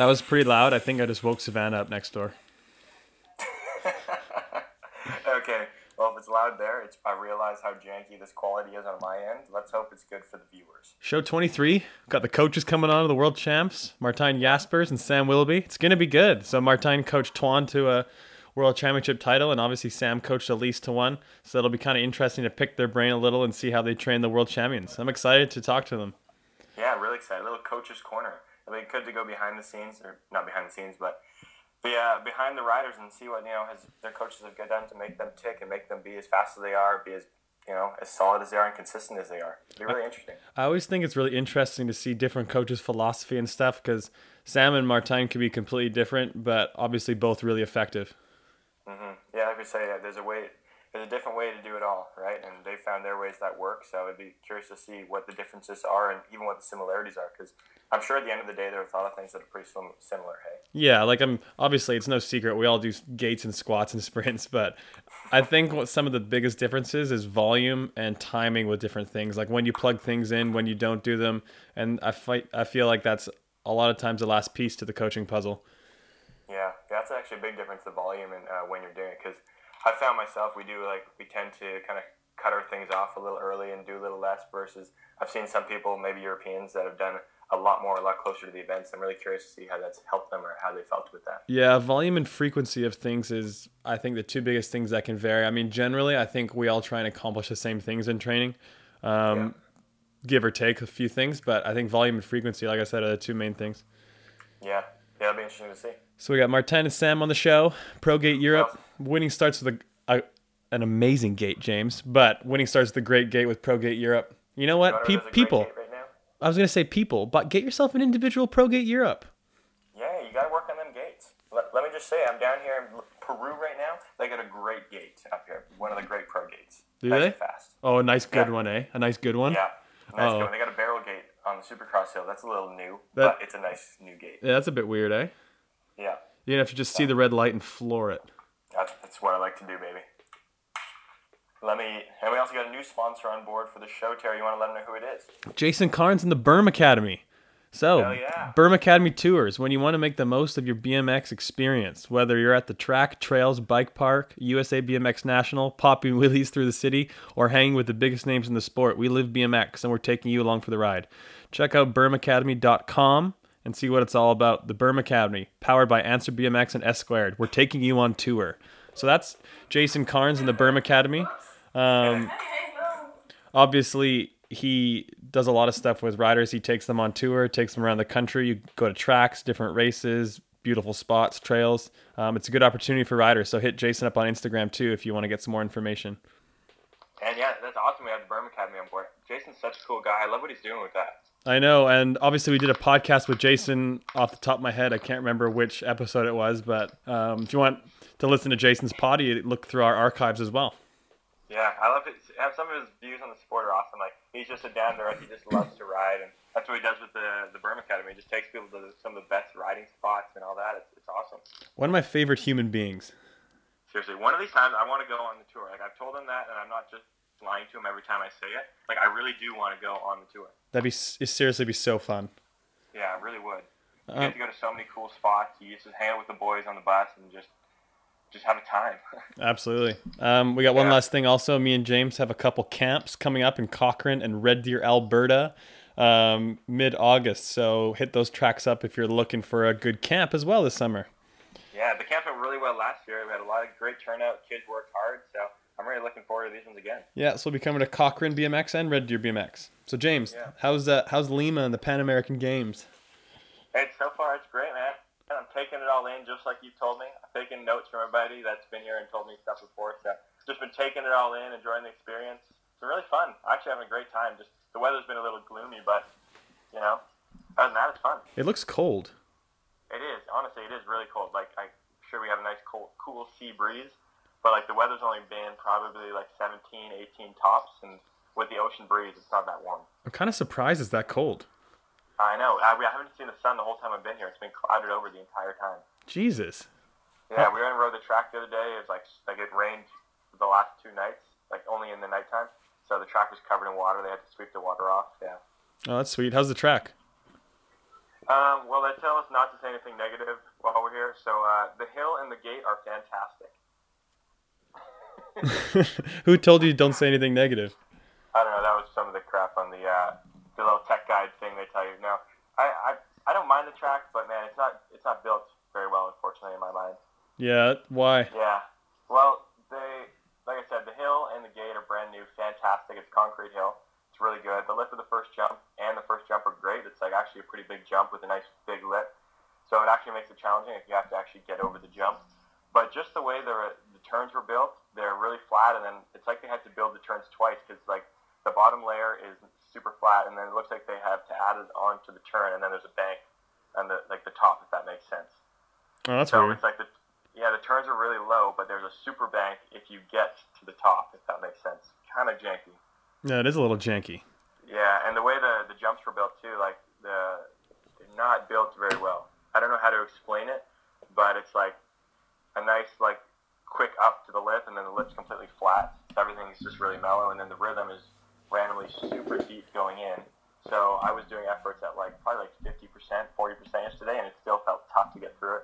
That was pretty loud. I think I just woke Savannah up next door. okay. Well, if it's loud there, it's I realize how janky this quality is on my end. Let's hope it's good for the viewers. Show 23. Got the coaches coming on to the world champs, Martijn Jaspers and Sam Willoughby. It's going to be good. So Martijn coached Twan to a world championship title, and obviously Sam coached Alise to one. So it'll be kind of interesting to pick their brain a little and see how they train the world champions. I'm excited to talk to them. Yeah, really excited. A little coach's corner. It'll be good to go behind the scenes, or not behind the scenes, but be uh, behind the riders and see what you know has their coaches have done to make them tick and make them be as fast as they are, be as you know as solid as they are and consistent as they are. It'll be really interesting. I always think it's really interesting to see different coaches' philosophy and stuff because Sam and Martijn could be completely different, but obviously both really effective. Mm-hmm. Yeah, like we say, there's a way there's a different way to do it all, right? And they found their ways that work. So I'd be curious to see what the differences are and even what the similarities are, because I'm sure at the end of the day, there are a lot of things that are pretty similar. Hey. Yeah, like I'm obviously it's no secret we all do gates and squats and sprints, but I think what some of the biggest differences is volume and timing with different things. Like when you plug things in, when you don't do them, and I fight. I feel like that's a lot of times the last piece to the coaching puzzle. Yeah, that's actually a big difference the volume and uh, when you're doing it because I found myself we do like we tend to kind of cut our things off a little early and do a little less versus I've seen some people maybe Europeans that have done a lot more a lot closer to the events. I'm really curious to see how that's helped them or how they felt with that. Yeah, volume and frequency of things is I think the two biggest things that can vary. I mean, generally I think we all try and accomplish the same things in training. Um, yeah. Give or take a few things, but I think volume and frequency, like I said, are the two main things. Yeah, yeah, it'll be interesting to see. So we got Martijn and Sam on the show. ProGate Europe. Winning starts with a, a, an amazing gate, James. But winning starts with a great gate with ProGate Europe. You know what? Pe- people. Right I was gonna say people, but get yourself an individual ProGate Europe. Yeah, you gotta work on them gates. Let, let me just say, I'm down here in Peru right now. They got a great gate up here. One of the great pro gates. Do nice they? fast. Oh, a nice good yeah. one, eh? A nice good one. Yeah. Nice good one. They got a barrel gate on the Supercross hill. That's a little new, that, but it's a nice new gate. Yeah, that's a bit weird, eh? Yeah. You have to just see the red light and floor it. That's, that's what I like to do, baby. Let me, and we also got a new sponsor on board for the show, Terry. You want to let them know who it is? Jason Carnes and the Berm Academy. So, yeah. Berm Academy Tours, when you want to make the most of your BMX experience, whether you're at the track, trails, bike park, USA BMX National, popping wheelies through the city, or hanging with the biggest names in the sport, we live BMX and we're taking you along for the ride. Check out bermacademy.com and see what it's all about. The Berm Academy, powered by Answer BMX and S Squared. We're taking you on tour. So that's Jason Carnes and the Berm Academy. Um, obviously, he does a lot of stuff with riders. He takes them on tour, takes them around the country. You go to tracks, different races, beautiful spots, trails. Um, it's a good opportunity for riders. So hit Jason up on Instagram too if you want to get some more information. And yeah, that's awesome. We have the Berm Academy on board. Jason's such a cool guy. I love what he's doing with that. I know, and obviously we did a podcast with Jason off the top of my head. I can't remember which episode it was, but um, if you want to listen to Jason's pod, you look through our archives as well. Yeah, I love it. Have Some of his views on the sport are awesome. Like he's just a down to earth. He just loves to ride, and that's what he does with the the Berm Academy. He just takes people to some of the best riding spots and all that. It's, it's awesome. One of my favorite human beings. Seriously, one of these times I want to go on the tour. Like I've told him that, and I'm not just lying to him every time I say it. Like I really do want to go on the tour. That'd be seriously be so fun. Yeah, it really would. You um, get to go to so many cool spots. You just hang out with the boys on the bus and just just have a time. Absolutely. Um, we got one last thing. Also, me and James have a couple camps coming up in Cochrane and Red Deer, Alberta, um, mid August. So hit those tracks up if you're looking for a good camp as well this summer. Yeah, the camp went really well last year. We had a lot of great turnout. Kids so I'm really looking forward to these ones again. Yeah, so we'll be coming to Cochrane BMX and Red Deer BMX. So James, yeah. how's uh, how's Lima and the Pan American Games? Hey, so far it's great, man. I'm taking it all in just like you told me. I'm taking notes from everybody that's been here and told me stuff before. So just been taking it all in, enjoying the experience. It's been really fun. Actually having a great time. Just the weather's been a little gloomy, but you know, other than that, it's fun. It looks cold. It is. Honestly, it is really cold. Like I'm sure we have a nice cool, cool sea breeze, but like the weather's only been probably like 17, 18 tops, and with the ocean breeze, it's not that warm. I'm kind of surprised it's that cold. I know. I, I haven't seen the sun the whole time I've been here. It's been clouded over the entire time. Jesus. Yeah, we went and rode the track the other day. It was like like it rained the last two nights, like only in the nighttime. So the track was covered in water. They had to sweep the water off. Yeah. Oh, that's sweet. How's the track? Um, well, they tell us not to say anything negative while we're here. So uh, the hill and the gate are fantastic. Who told you don't say anything negative? I don't know. That was some of the crap on the uh, the little tech guide thing they tell you. No, I, I I don't mind the track, but man, it's not it's not built very well, unfortunately, in my mind. Yeah, why? Yeah. Well, they like I said, the hill and the gate are brand new, fantastic. It's concrete hill. It's really good. The lift of the first jump and the first jump are great. It's like actually a pretty big jump with a nice big lip. So it actually makes it challenging if you have to actually get over the jump. But just the way the turns were built, they're really flat, and then it's like they had to build the turns twice because like the bottom layer is super flat, and then it looks like they have to add it onto the turn, and then there's a bank on the like the top, if that makes sense. Oh, that's so weird. it's like the yeah, the turns are really low, but there's a super bank if you get to the top, if that makes sense. Kind of janky. Yeah, it is a little janky. Yeah, and the way the the jumps were built too, like the they're not built very well. I don't know how to explain it, but it's like a nice like quick up to the lip, and then the lip's completely flat. Everything's just really mellow, and then the rhythm is randomly super deep going in. So I was doing efforts at like probably like 50%, 40% yesterday, and it still felt tough to get through it.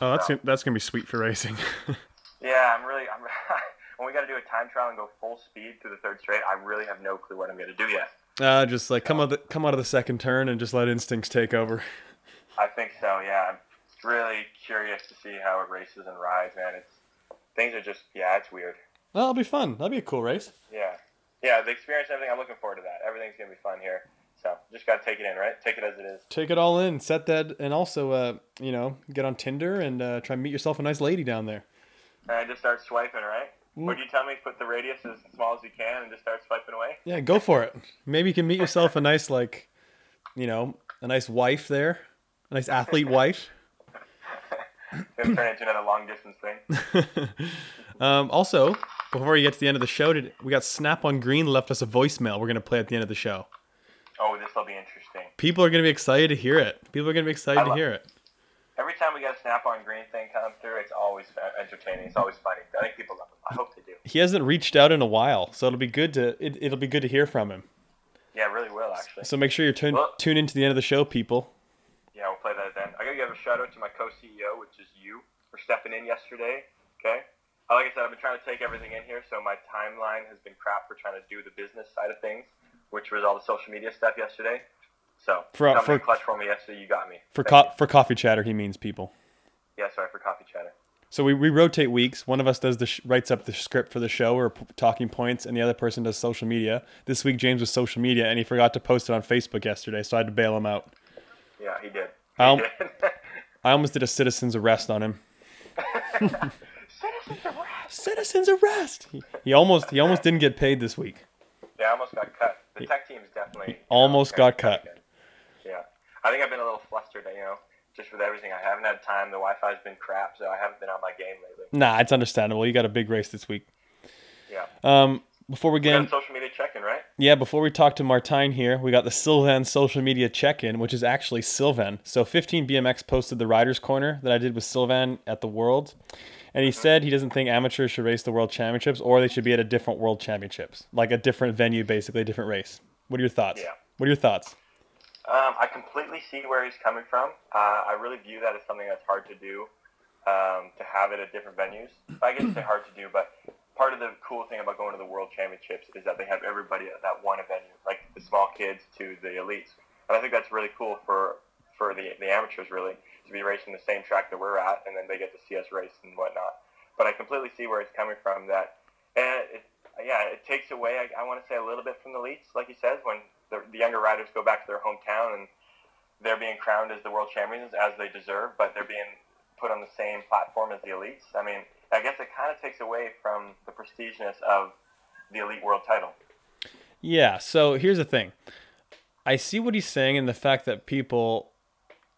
Oh, that's So- gonna, that's gonna be sweet for racing. Yeah, I'm really. I'm, when we got to do a time trial and go full speed through the third straight, I really have no clue what I'm going to do yet. uh, just like come out the, come out of the second turn and just let instincts take over. I think so. Yeah, really curious to see how it races and rides, man. It's things are just yeah, it's weird. Well, it'll be fun. That'll be a cool race. Yeah, yeah, the experience, everything. I'm looking forward to that. Everything's gonna be fun here. So just gotta take it in, right? Take it as it is. Take it all in, set that, and also, uh, you know, get on Tinder and uh, try and meet yourself a nice lady down there. And I just start swiping, right? Mm. Would you tell me put the radius as small as you can and just start swiping away? Yeah, go for it. Maybe you can meet yourself a nice, like, you know, a nice wife there, a nice athlete wife. Turn into another long distance thing. um, also, before we get to the end of the show, did, we got Snap on Green left us a voicemail. We're gonna play at the end of the show. Oh, this will be interesting. People are gonna be excited to hear it. People are gonna be excited I to hear it. Every time we get a snap on green thing come through, it's always entertaining. It's always funny. I think people love it. I hope they do. He hasn't reached out in a while, so it'll be good to it, it'll be good to hear from him. Yeah, it really will actually. So make sure you tune Well- tune into the end of the show, people. Yeah, we'll play that then. I gotta give a shout out to my co-CEO, which is you, for stepping in yesterday. Okay. Uh, Like I said, I've been trying to take everything in here, so my timeline has been crap for trying to do the business side of things, which was all the social media stuff yesterday. So For- something for- clutch for me yesterday. You got me. For co- for coffee chatter, he means people. Yeah, sorry for coffee chatter. So we, we rotate weeks. One of us does the sh- writes up the script for the show or p- talking points, and the other person does social media. This week James was social media, and he forgot to post it on Facebook yesterday, so I had to bail him out. Yeah, he did. He did. I almost did a citizen's arrest on him. Citizens arrest. Citizen's arrest. He, he almost he almost didn't get paid this week. Yeah, I almost got cut. The tech team's definitely know, almost kinda got cut. Yeah, I think I've been a little flustered. You know, just with everything. I haven't had time. The Wi-Fi's been crap, so I haven't been on my game lately. Nah, it's understandable. You got a big race this week. Yeah. Um, before we We get got social media check-in, right? Yeah, before we talk to Martijn here, we got the Sylvain social media check-in, which is actually Sylvain. So 15 BMX posted the Riders Corner that I did with Sylvain at the World, and he said he doesn't think amateurs should race the World Championships, or they should be at a different World Championships, like a different venue, basically a different race. What are your thoughts? Yeah. What are your thoughts? Um, I completely see where he's coming from. Uh, I really view that as something that's hard to do, um, to have it at different venues. I guess it's hard to do, but part of the cool thing about going to the World Championships is that they have everybody at that one venue, like the small kids to the elites. And I think that's really cool for for the, the amateurs, really, to be racing the same track that we're at, and then they get to see us race and whatnot. But I completely see where it's coming from. That, and it, yeah, it takes away, I, I want to say, a little bit from the elites, like he says, when the, the younger riders go back to their hometown and they're being crowned as the world champions as they deserve, but they're being put on the same platform as the elites. I mean, I guess it kind of takes away from the prestiginess of the elite world title. Yeah, so here's the thing. I see what he's saying in the fact that people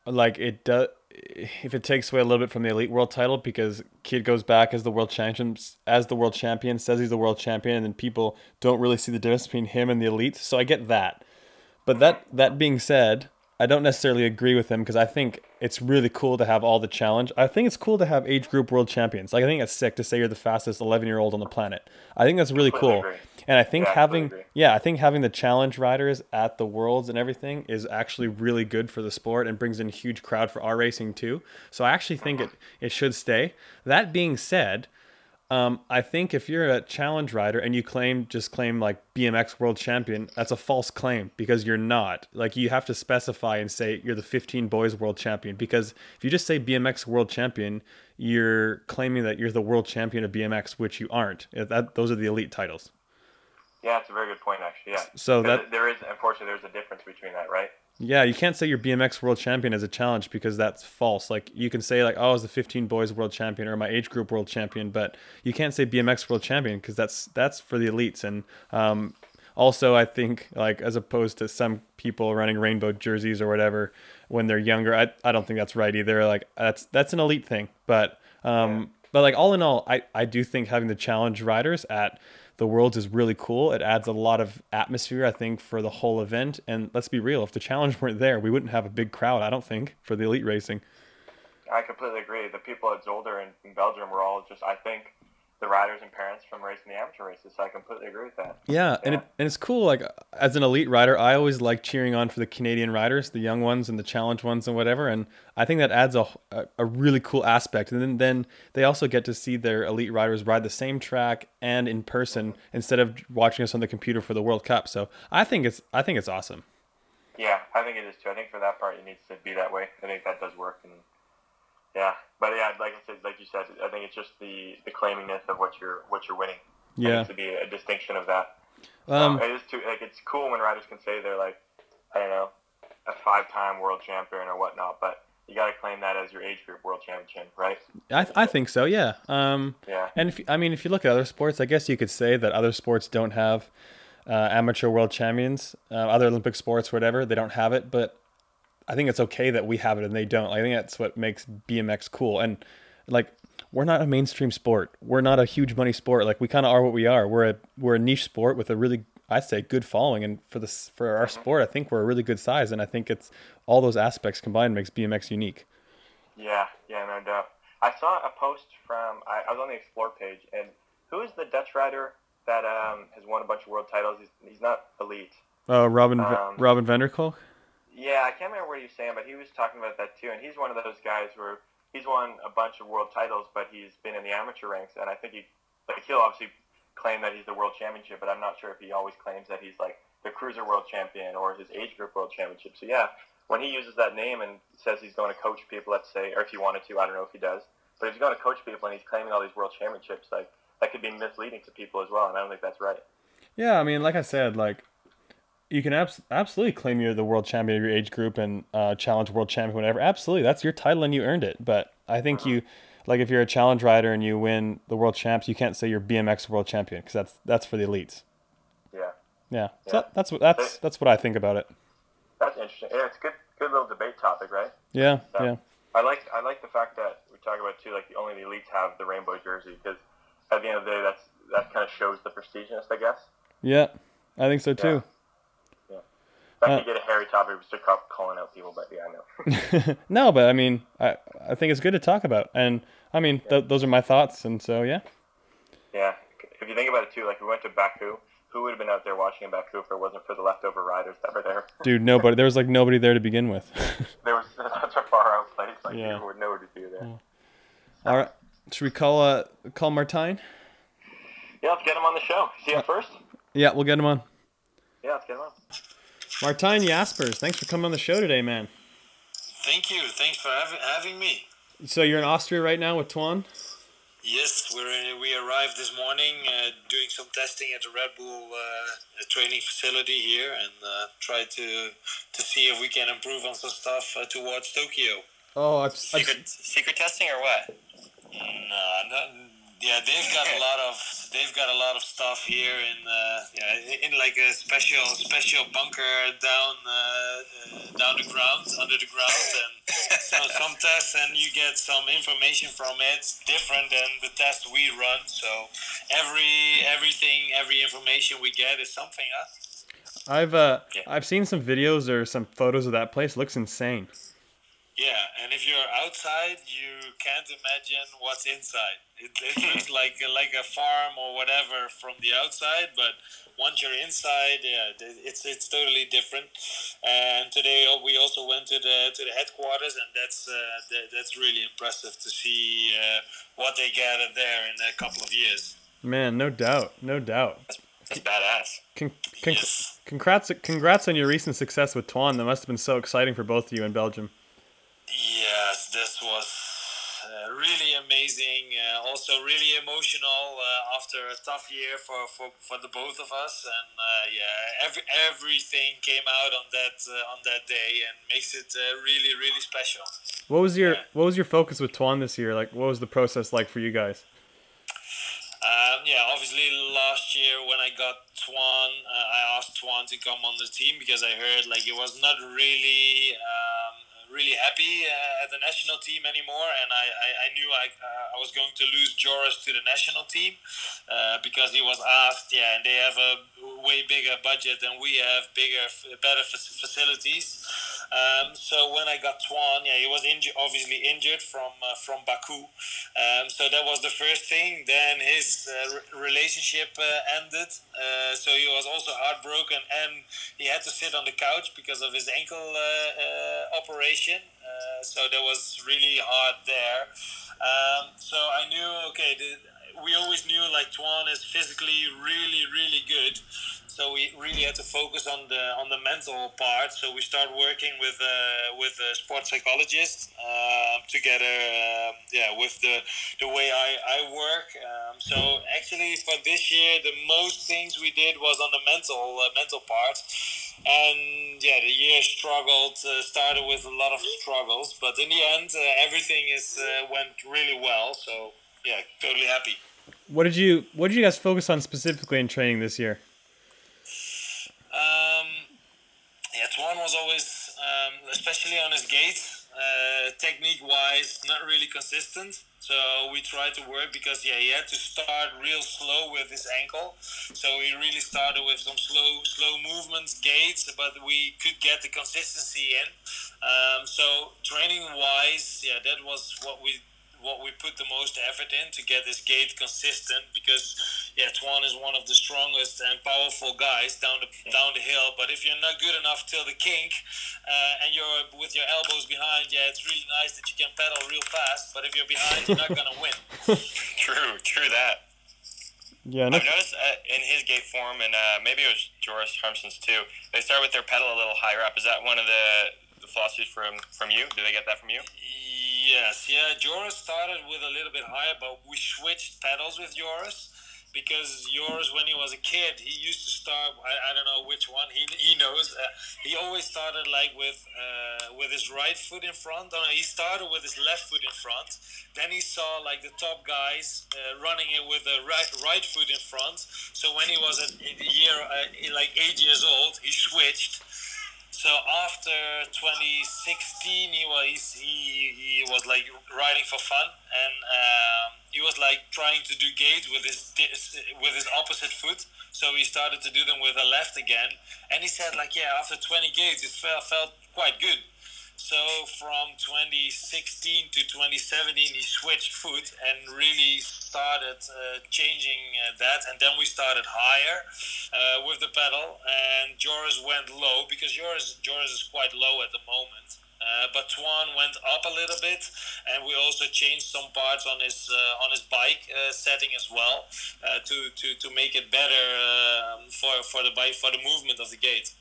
like it does if it takes away a little bit from the elite world title because kid goes back as the world champion as the world champion says he's the world champion and then people don't really see the difference between him and the elite so i get that but that that being said I don't necessarily agree with him because I think it's really cool to have all the challenge. I think it's cool to have age group world champions. Like I think it's sick to say you're the fastest 11 year old on the planet. I think that's really cool. agree. And I think Yeah, having agree. yeah, I think having the challenge riders at the worlds and everything is actually really good for the sport and brings in a huge crowd for our racing too. So I actually think it it should stay. That being said, um, I think if you're a challenge rider and you claim just claim like BMX world champion, that's a false claim because you're not. Like you have to specify and say you're the 15 boys world champion because if you just say BMX world champion, you're claiming that you're the world champion of BMX, which you aren't. Uh, That those are the elite titles. Yeah, it's a very good point, actually. Yeah. So that there is, unfortunately, there's a difference between that, right? Yeah, you can't say you're BMX world champion as a challenge because that's false. Like you can say like oh, I was the 15 boys world champion or my age group world champion, but you can't say BMX world champion because that's that's for the elites. And um, also, I think like as opposed to some people running rainbow jerseys or whatever when they're younger, I, I don't think that's right either. Like that's that's an elite thing, but um, but like all in all, I I do think having the challenge riders at the worlds is really cool. It adds a lot of atmosphere, I think, for the whole event. And let's be real, if the challenge weren't there, we wouldn't have a big crowd. I don't think for the elite racing. I completely agree. The people at Zolder in Belgium were all just, I think, the riders and parents from racing the amateur races. So I completely agree with that. Yeah, and it, and it's cool. Like as an elite rider, I always like cheering on for the Canadian riders, the young ones and the challenge ones and whatever. And I think that adds a, a, a really cool aspect. And then then they also get to see their elite riders ride the same track and in person mm-hmm. instead of watching us on the computer for the World Cup. So I think it's I think it's awesome. Yeah, I think it is too. I think for that part, it needs to be that way. I think that does work. And yeah, but yeah, like I said, like you said, I think it's just the the claimingness of what you're what you're winning. Yeah. to be a distinction of that. Um, it is too like it's cool when riders can say they're like, I don't know, a five-time world champion or whatnot, but you got to claim that as your age group world champion, right? I, I think so. Yeah. Um, Yeah. And if, I mean, if you look at other sports, I guess you could say that other sports don't have uh, amateur world champions, uh, other Olympic sports, whatever. They don't have it, but I think it's okay that we have it and they don't. I think that's what makes BMX cool. And like, we're not a mainstream sport. We're not a huge money sport. Like, we kind of are what we are. We're a we're a niche sport with a really, I say, good following. And for this for our sport, I think we're a really good size. And I think it's all those aspects combined makes BMX unique. Yeah, yeah, no doubt. I saw a post from I, I was on the Explore page, and who is the Dutch rider that um, has won a bunch of world titles? He's, he's not elite. Oh, Robin Um, Robin van der Kolk. Yeah, I can't remember what he was saying, but he was talking about that too. And he's one of those guys where he's won a bunch of world titles, but he's been in the amateur ranks. And I think he, like, he'll obviously claim that he's the world championship, but I'm not sure if he always claims that he's like the cruiser world champion or his age group world championship. So yeah, when he uses that name and says he's going to coach people, let's say, or if he wanted to, I don't know if he does, but if he's going to coach people and he's claiming all these world championships, like that could be misleading to people as well, and I don't think that's right. Yeah, I mean, like I said, like you can abs- absolutely claim you're the world champion of your age group and uh, challenge world champion, whatever. Absolutely, that's your title and you earned it. But I think you, like, if you're a challenge rider and you win the world champs, you can't say you're BMX world champion because that's that's for the elites. Yeah. Yeah, so Yeah. that, that's what that's that's what I think about it. That's interesting. Yeah, it's a good, good little debate topic, right? Yeah, Yeah. yeah, I like I like the fact that we talk about too, like the only the elites have the rainbow jersey because at the end of the day, that's that kind of shows the prestiginess, I guess. yeah. I think so too. Uh, could get a hairy topic. Start calling out people, but yeah, I know. no, but I mean, I I think it's good to talk about, and I mean, th- those are my thoughts, and so yeah. yeah, if you think about it too, like we went to Baku. Who would have been out there watching in Baku if it wasn't for the leftover riders that were there? Dude, nobody. There was like nobody there to begin with. there was such a far out place. Like Yeah. people would know to be there. All right, should we call uh call Martijn? Yeah, let's get him on the show. See him first. Yeah, we'll get him on. Yeah, let's get him on. Martijn Jaspers, thanks for coming on the show today, man. Thank you. Thanks for having, having me. So you're in Austria right now with Twan? Yes, we're in, we arrived this morning uh, doing some testing at the Red Bull uh, training facility here and uh, try to to see if we can improve on some stuff uh, towards Tokyo. Oh, I've, Secret secret testing or what? No, no, yeah, they've got a lot of they've got a lot of stuff here in uh, yeah in like a special special bunker down uh, uh, down the ground under the ground and so some tests and you get some information from it different than the test we run. So every everything every information we get is something. Huh? I've uh Yeah. I've seen some videos or some photos of that place. looks insane. Yeah, and if you're outside, you can't imagine what's inside. It, it looks like like a farm or whatever from the outside, but once you're inside, yeah, it's it's totally different. And today uh, we also went to the to the headquarters, and that's uh, that, that's really impressive to see uh, what they gathered there in a couple of years. Man, no doubt, no doubt. That's badass. Con- con- Yes. Congrats, congrats on your recent success with Twan. That must have been so exciting for both of you in Belgium. Yes, this was uh, really amazing. Uh, also, really emotional uh, after a tough year for, for, for the both of us. And uh, yeah, every, everything came out on that uh, on that day and makes it uh, really really special. What was your Yeah. What was your focus with Twan this year? Like, what was the process like for you guys? Um, yeah, obviously last year when I got Twan, uh, I asked Twan to come on the team because I heard like it was not really really happy uh, at the national team anymore, and I, I, I knew I, uh, I was going to lose Joris to the national team uh, because he was asked, yeah, and they have a way bigger budget than we have, bigger, better fac- facilities. Um, so when I got Twan, yeah, he was injured, obviously injured from uh, from Baku. Um, so that was the first thing. Then his uh, re- relationship uh, ended, uh, so he was also heartbroken, and he had to sit on the couch because of his ankle uh, uh, operation. So that was really hard there. Um, so I knew, okay, the, we always knew like Twan is physically really, really good. So we really had to focus on the on the mental part. So we started working with uh, with a sports psychologist um, together. Um, yeah, with the the way I I work. Um, so actually, for this year, the most things we did was on the mental uh, mental part. And yeah, the year struggled. Uh, started with a lot of struggles, but in the end, uh, everything is uh, went really well. So yeah, totally happy. What did you What did you guys focus on specifically in training this year? Um, yeah, Twan was always, um, especially on his gate, uh, technique wise, not really consistent. So we tried to work because yeah, he had to start real slow with his ankle. So we really started with some slow, slow movements, gates, but we could get the consistency in. Um, so training wise, yeah, that was what we what we put the most effort in to get this gate consistent because yeah Twan is one of the strongest and powerful guys down the down the hill but if you're not good enough till the kink uh, and you're with your elbows behind yeah it's really nice that you can pedal real fast but if you're behind you're not gonna win True, true that. Yeah, no, I've noticed uh, in his gate form, and uh, maybe it was Joris Harmsen's too. They start with their pedal a little higher up. Is that one of the, the philosophies from from you? Did they get that from you? Yes, yeah. Joris started with a little bit higher, but we switched pedals with Joris because Joris, when he was a kid, he used to start. I, I don't know which one. He, he knows. Uh, he always started like with uh, with his right foot in front. He started with his left foot in front. Then he saw like the top guys uh, running it with the right right foot in front. So when he was a year uh, like eight years old, he switched. So after 2016, he was he, he was like riding for fun, and um, he was like trying to do gate with his with his opposite foot. So he started to do them with a left again, and he said like yeah, after 20 gates, it felt felt quite good. So from 2016 to 2017, he switched foot and really started uh, changing uh, that. And then we started higher uh, with the pedal, and Joris went low because Joris Joris is quite low at the moment. Uh, but Twan went up a little bit, and we also changed some parts on his uh, on his bike uh, setting as well to, to, to make it better um, for for the bike for the movement of the gate.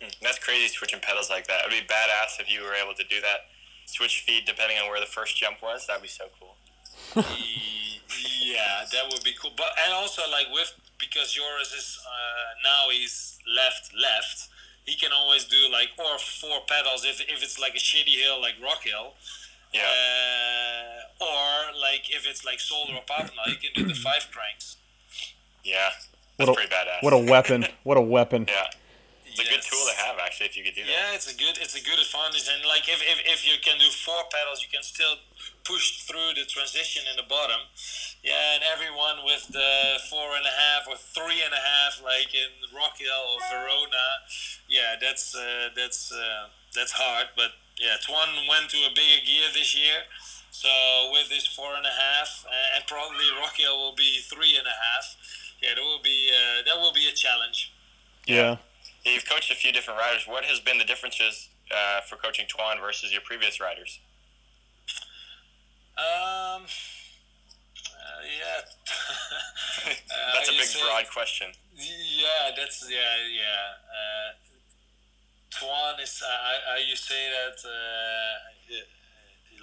Hmm, That's crazy switching pedals like that. It'd be badass if you were able to do that. Switch feed depending on where the first jump was. That'd be so cool. yeah, that would be cool. But and also like with because Joris is uh, now he's left left. He can always do like or four pedals if, if it's like a shitty hill like Rock Hill. Yeah. Uh, or like if it's like Zolder or Papendal, he can do the five cranks. yeah. That's What a- pretty badass. what a weapon! What a weapon! yeah. It's a good tool to have, actually, if you could do that. Yeah, it's a good it's a good advantage, and like if, if, if you can do four pedals, you can still push through the transition in the bottom. Yeah, and everyone with the four and a half or three and a half, like in Rock Hill or Verona, yeah, that's uh, that's uh, that's hard. But yeah, Twan went to a bigger gear this year. So with this four and a half, uh, and probably Rock Hill will be three and a half. Yeah, that will be uh, that will be a challenge. Yeah. Yeah, You've coached a few different riders. What has been the differences uh, for coaching Twan versus your previous riders? Um. uh, yeah. Uh, That's a big, say- broad question. Yeah, that's yeah, yeah. Uh, Twan is uh, I, I you say that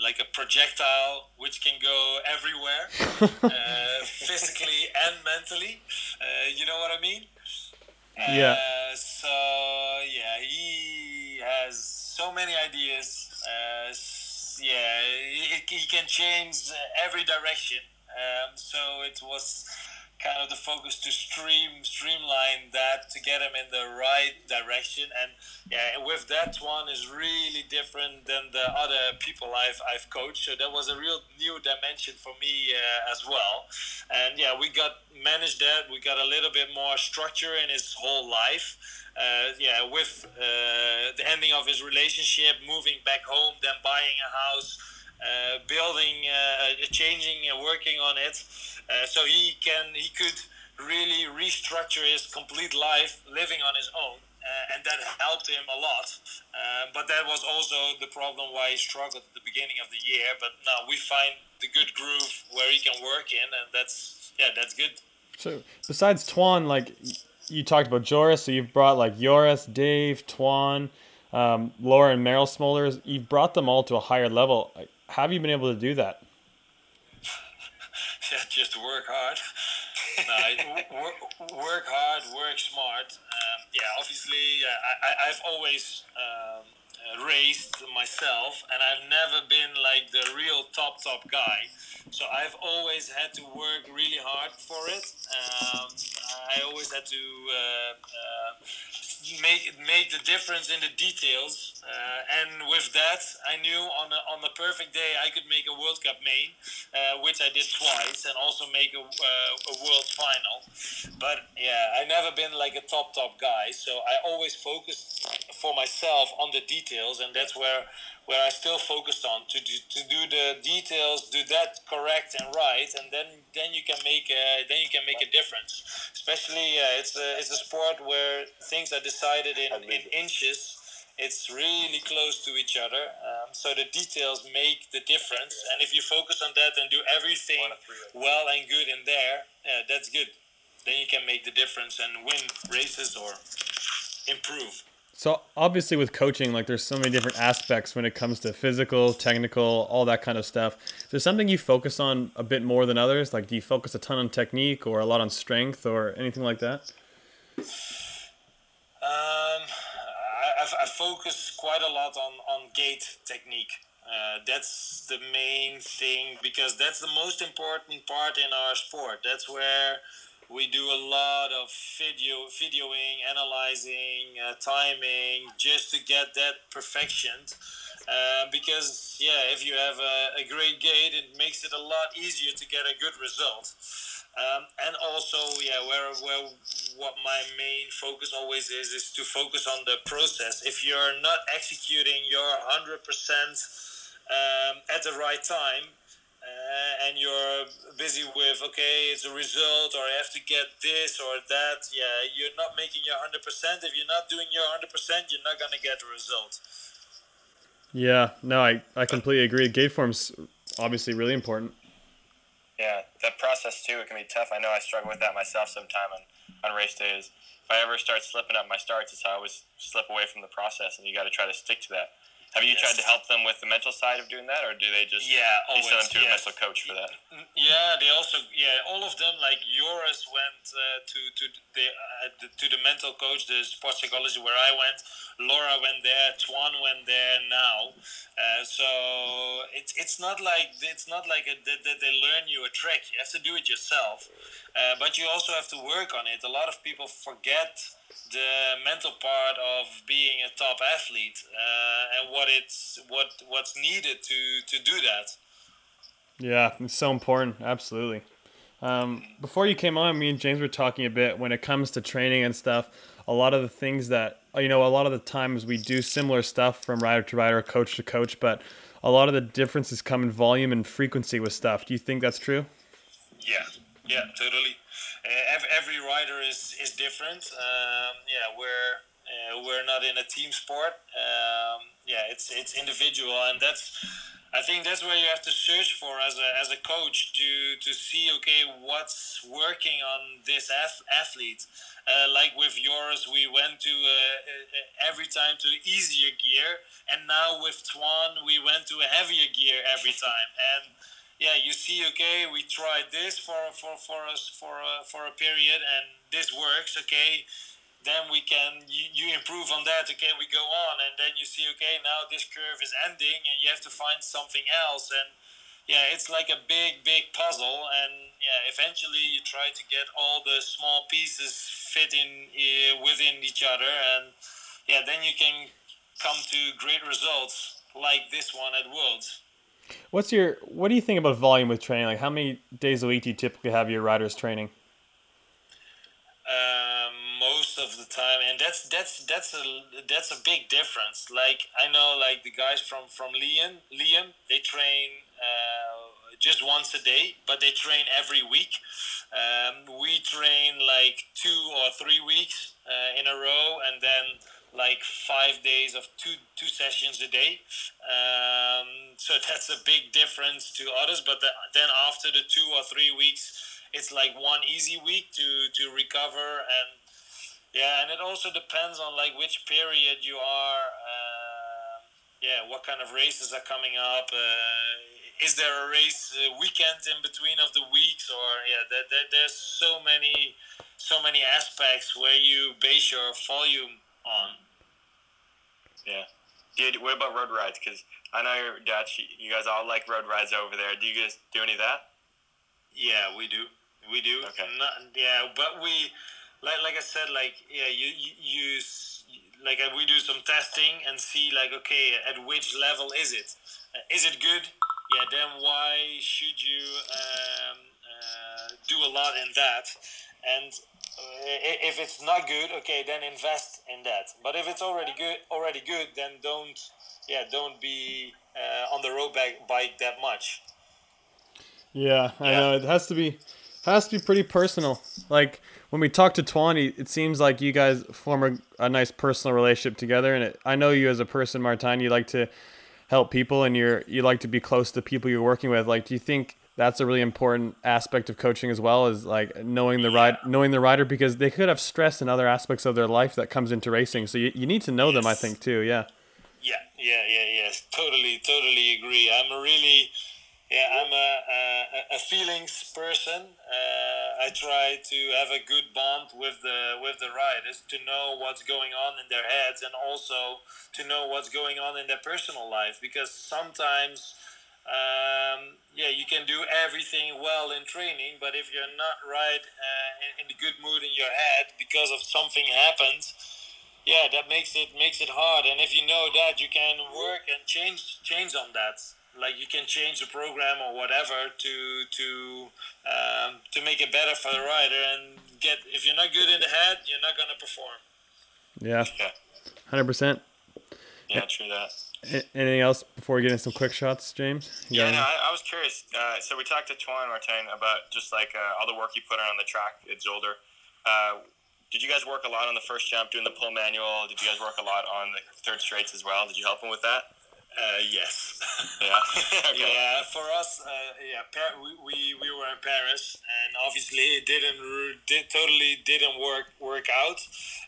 like a projectile which can go everywhere, uh, physically and mentally. Uh, you know what I mean? Yeah. Uh, so yeah, he has so many ideas. Uh, yeah, he, he can change every direction. Um, so it was kind of the focus to stream streamline that to get him in the right direction. And yeah with that one is really different than the other people I've, I've coached. So that was a real new dimension for me uh, as well. And yeah we got managed that. We got a little bit more structure in his whole life. Uh, yeah with uh, the ending of his relationship moving back home then buying a house building, uh, changing, uh, working on it. Uh, so he can, he could really restructure his complete life, living on his own, uh, and that helped him a lot. Uh, but that was also the problem why he struggled at the beginning of the year. But now we find the good groove where he can work in, and that's yeah, that's good. So besides Twan, like you talked about Joris, so you've brought like Joris, Dave, Twan, um, Laura, and Merel Smulders. You've brought them all to a higher level. How have you been able to do that? yeah, just work hard. no, work, work hard, work smart. Um, yeah, obviously, uh, I, I've always um, raised myself, and I've never been like the real top top guy. So I've always had to work really hard for it. Um, I always had to uh, uh, make make the difference in the details. Uh, and with that, I knew on a, on the perfect day I could make a World Cup main, uh, which I did twice, and also make a, uh, a World Final. But yeah, I never been like a top top guy, so I always focused for myself on the details, and that's where where I still focused on to do, to do the details, do that correct and right, and then then you can make a, then you can make a difference. Especially uh, it's a it's a sport where things are decided in, in inches. It's really close to each other, um, so the details make the difference. And if you focus on that and do everything well and good in there, yeah, that's good. Then you can make the difference and win races or improve. So obviously with coaching, like there's so many different aspects when it comes to physical, technical, all that kind of stuff. Is there something you focus on a bit more than others? Like do you focus a ton on technique or a lot on strength or anything like that? Um, I, I, focus quite a lot on, on gate technique. Uh, that's the main thing because that's the most important part in our sport. That's where we do a lot of video, videoing, analyzing, uh, timing, just to get that perfection. Uh, because yeah, if you have a, a great gate, it makes it a lot easier to get a good result. Um, and also, yeah, where where what my main focus always is is to focus on the process. If you're not executing your hundred percent um, at the right time, uh, and you're busy with okay, it's a result, or I have to get this or that. Yeah, you're not making your hundred percent. If you're not doing your hundred percent, you're not gonna get a result. Yeah, no, I, I completely agree. Gate form's obviously really important. Yeah, that process too, it can be tough. I know I struggle with that myself sometime on, on race days. If I ever start slipping up my starts, it's how I always slip away from the process, and you got to try to stick to that. Have you Yes. tried to help them with the mental side of doing that, or do they just Yeah, you send them to a mental coach for that? Yeah, they also yeah all of them like Joris went uh, to to the, uh, the to the mental coach, the sports psychology where I went. Laura went there. Twan went there now. Uh, so it's it's not like it's not like a, that, that they learn you a trick. You have to do it yourself, uh, but you also have to work on it. A lot of people forget the mental part of being a top athlete uh, and what it's what what's needed to to do that. Yeah, it's so important. Absolutely. Um, before you came on, me and James were talking a bit when it comes to training and stuff. A lot of the things that you know, a lot of the times we do similar stuff from rider to rider, coach to coach, but a lot of the differences come in volume and frequency with stuff. Do you think that's true? Yeah, yeah, totally. Uh, every, every rider is is different. Um, yeah, we're uh, we're not in a team sport. Um, yeah, it's it's individual, and that's I think that's where you have to search for as a, as a coach to, to see okay what's working on this athlete. Uh, like with Joris, we went to uh, uh, every time to easier gear, and now with Twan, we went to a heavier gear every time. And yeah, you see, okay, we tried this for for for us for a, for a period, and this works. Okay, then we can you, you improve on that okay we go on and then you see okay now this curve is ending and you have to find something else and yeah it's like a big big puzzle and yeah eventually you try to get all the small pieces fitting uh, within each other and yeah then you can come to great results like this one at worlds what's your what do you think about volume with training like how many days a week do you typically have your riders training um, most of the time, and that's that's that's a that's a big difference. Like I know, like the guys from from Liam, Liam, they train uh, just once a day, but they train every week. Um, we train like two or three weeks uh, in a row, and then like five days of two two sessions a day. Um, so that's a big difference to others. But the, then after the two or three weeks it's like one easy week to to recover and yeah and it also depends on like which period you are uh, yeah what kind of races are coming up uh, is there a race uh, weekend in between of the weeks or yeah there, there, there's so many so many aspects where you base your volume on yeah Dude, what about road rides? Because I know you're Dutch. You guys all like road rides over there. Do you guys do any of that? Yeah, we do. We do. Okay. Not, yeah, but we, like, like I said, like yeah, you you use like uh, we do some testing and see like okay, at which level is it? Uh, is it good? Yeah. Then why should you um, uh, do a lot in that? And if it's not good, okay, then invest in that. But if it's already good, already good, then don't yeah, don't be uh, on the road bike that much. Yeah, I yeah. know it has to be has to be pretty personal. Like when we talk to Tawny, it seems like you guys form a, a nice personal relationship together. And it, I know you as a person, Martijn, you like to help people and you're you like to be close to people you're working with. Like, do you think that's a really important aspect of coaching as well as like knowing the ride knowing the rider because they could have stress in other aspects of their life that comes into racing. So you, you need to know yes. them i think too yeah. Yeah yeah yeah yes. Totally totally agree. I'm a really yeah, I'm a, a, a feelings person. Uh, I try to have a good bond with the with the riders to know what's going on in their heads and also to know what's going on in their personal life because sometimes um, yeah you can do everything well in training but if you're not right uh, in, in the good mood in your head because of something happens yeah that makes it makes it hard. And if you know that you can work and change change on that. Like you can change the program or whatever to to um, to make it better for the rider and get if you're not good in the head you're not gonna perform. Yeah. Hundred percent. Yeah true that anything else before we get into some quick shots James yeah no, I, I, was curious uh, so we talked to Twan Martijn about just like uh, all the work you put on the track at Zolder uh, did you guys work a lot on the first jump doing the pull manual did you guys work a lot on the third straights as well did you help him with that uh, yes. yeah. okay. Yeah. For us, uh, yeah, Par- we, we, we were in Paris, and obviously it didn't did totally didn't work work out.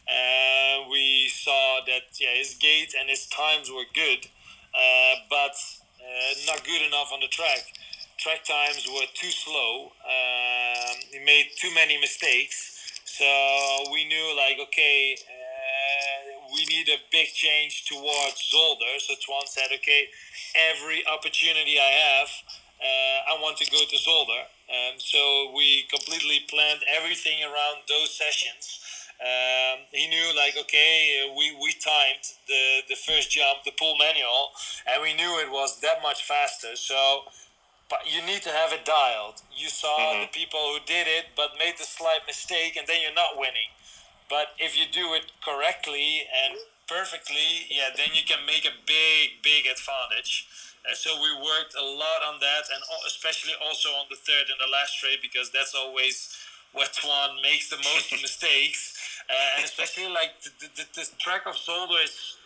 Uh, we saw that yeah, his gate and his times were good, uh, but uh, not good enough on the track. Track times were too slow. Um, he made too many mistakes, so we knew like okay we need a big change towards Zolder. So Twan said, okay, every opportunity I have, uh, I want to go to Zolder. Um, so we completely planned everything around those sessions. Um, he knew like okay, we we timed the the first jump, the pull manual, and we knew it was that much faster. So but you need to have it dialed. You saw mm-hmm. the people who did it but made the slight mistake, and then you're not winning. But if you do it correctly and perfectly, yeah, then you can make a big, big advantage. Uh, so we worked a lot on that, and especially also on the third and the last straight because that's always where Twan makes the most mistakes. Uh, and especially like the, the, the track of Zolder is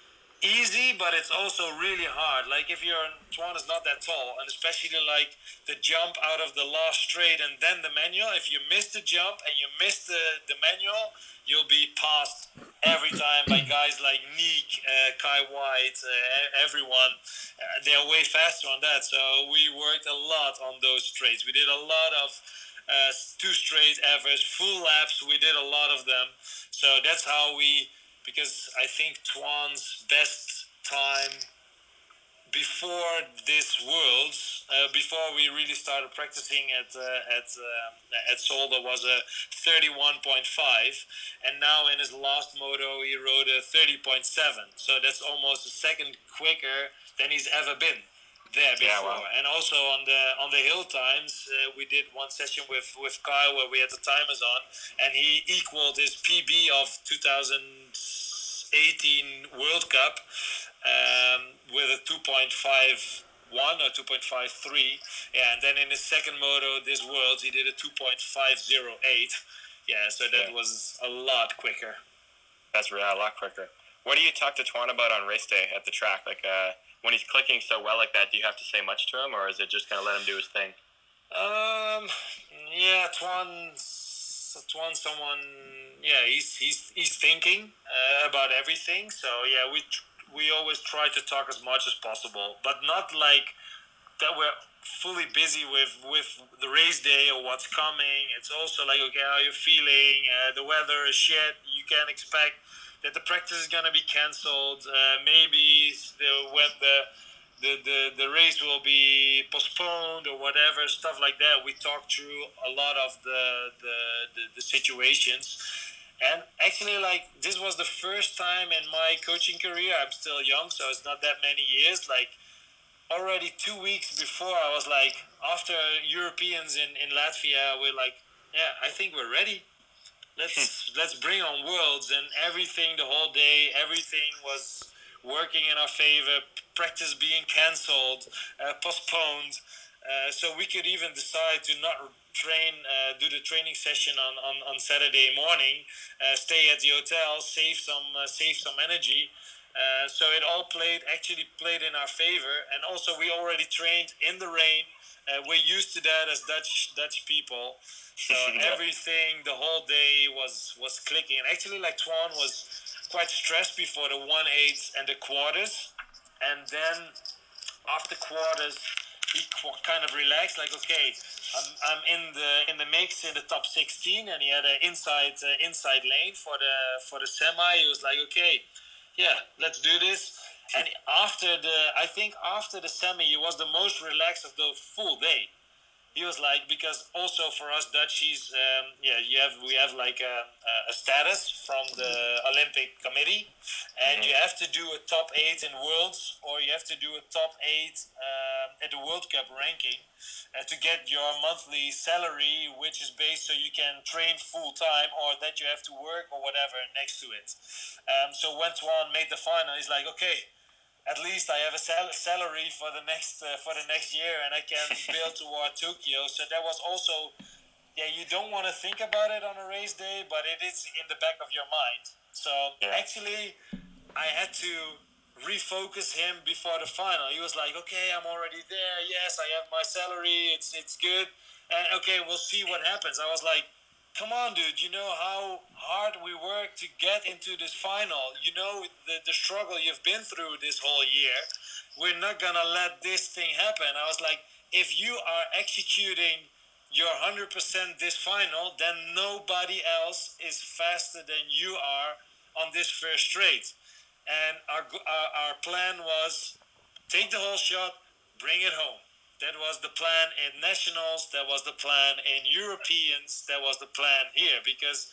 easy, but it's also really hard. Like if your Twan is not that tall, and especially like the jump out of the last straight and then the manual. If you miss the jump and you miss the, the manual, you'll be passed every time by guys like Niek, uh, Kye Whyte, uh, everyone. Uh, they're way faster on that. So we worked a lot on those straights. We did a lot of. Uh, two straight average, full laps. We did a lot of them, so that's how we because I think Twan's best time before this Worlds, uh, before we really started practicing at uh, at uh, at Zolder, was a 31.5, and now in his last moto he rode a 30.7. So that's almost a second quicker than he's ever been there before. Yeah, wow. And also on the on the hill times, uh, we did one session with with Kyle where we had the timers on, and he equaled his PB of 2018 World Cup um, with a 2.5 one or 2.53 yeah and then in his second moto this worlds he did a 2.508 yeah so that yeah. was a lot quicker that's really a lot quicker what do you talk to Twan about on race day at the track like uh when he's clicking so well like that, do you have to say much to him, or is it just kind of let him do his thing? Um, yeah, Twan, Twan, someone, yeah, he's he's he's thinking uh, about everything. So yeah, we we always try to talk as much as possible, but not like that we're fully busy with with the race day or what's coming. It's also like okay, how you feeling? Uh, the weather is shit. You can't expect that the practice is gonna be cancelled. Uh, maybe the when the, the the the race will be postponed or whatever stuff like that. We talked through a lot of the the, the, the situations. And actually, like this was the first time in my coaching career. I'm still young, so it's not that many years. Like already two weeks before, I was like, after Europeans in in Latvia, we're like, yeah, I think we're ready let's let's bring on worlds and everything the whole day everything was working in our favor. Practice being cancelled uh, postponed uh, so we could even decide to not train uh, do the training session on, on, on saturday morning uh, stay at the hotel save some uh, save some energy. Uh, so it all played actually played in our favor. And also we already trained in the rain we're used to that as dutch dutch people so everything, the whole day was was clicking. And actually, like Twan was quite stressed before the one eights and the quarters, and then after quarters, he kind of relaxed. Like, okay, I'm, I'm in the in the mix in the top 16, and he had an inside uh, inside lane for the for the semi. He was like, okay, yeah, let's do this. And after the, I think after the semi, he was the most relaxed of the full day he was like because also for us Dutchies, um, yeah, you have we have like a, a status from the Olympic Committee, and mm-hmm. you have to do a top eight in worlds, or you have to do a top eight um, at the World Cup ranking uh, to get your monthly salary, which is based so you can train full time, or that you have to work or whatever next to it. Um, so when Twan made the final, he's like, okay at least I have a sal- salary for the next uh, for the next year, and I can build toward Tokyo. So that was also, yeah, you don't want to think about it on a race day, but it is in the back of your mind. So yeah. actually, I had to refocus him before the final. He was like, "Okay, I'm already there. Yes, I have my salary. It's it's good, and okay, we'll see what happens." I was like come on, dude, you know how hard we worked to get into this final. You know the, the struggle you've been through this whole year. We're not going to let this thing happen. I was like, if you are executing your 100% this final, then nobody else is faster than you are on this first straight. And our, our, our plan was take the whole shot, bring it home. That was the plan in nationals. That was the plan in Europeans. That was the plan here because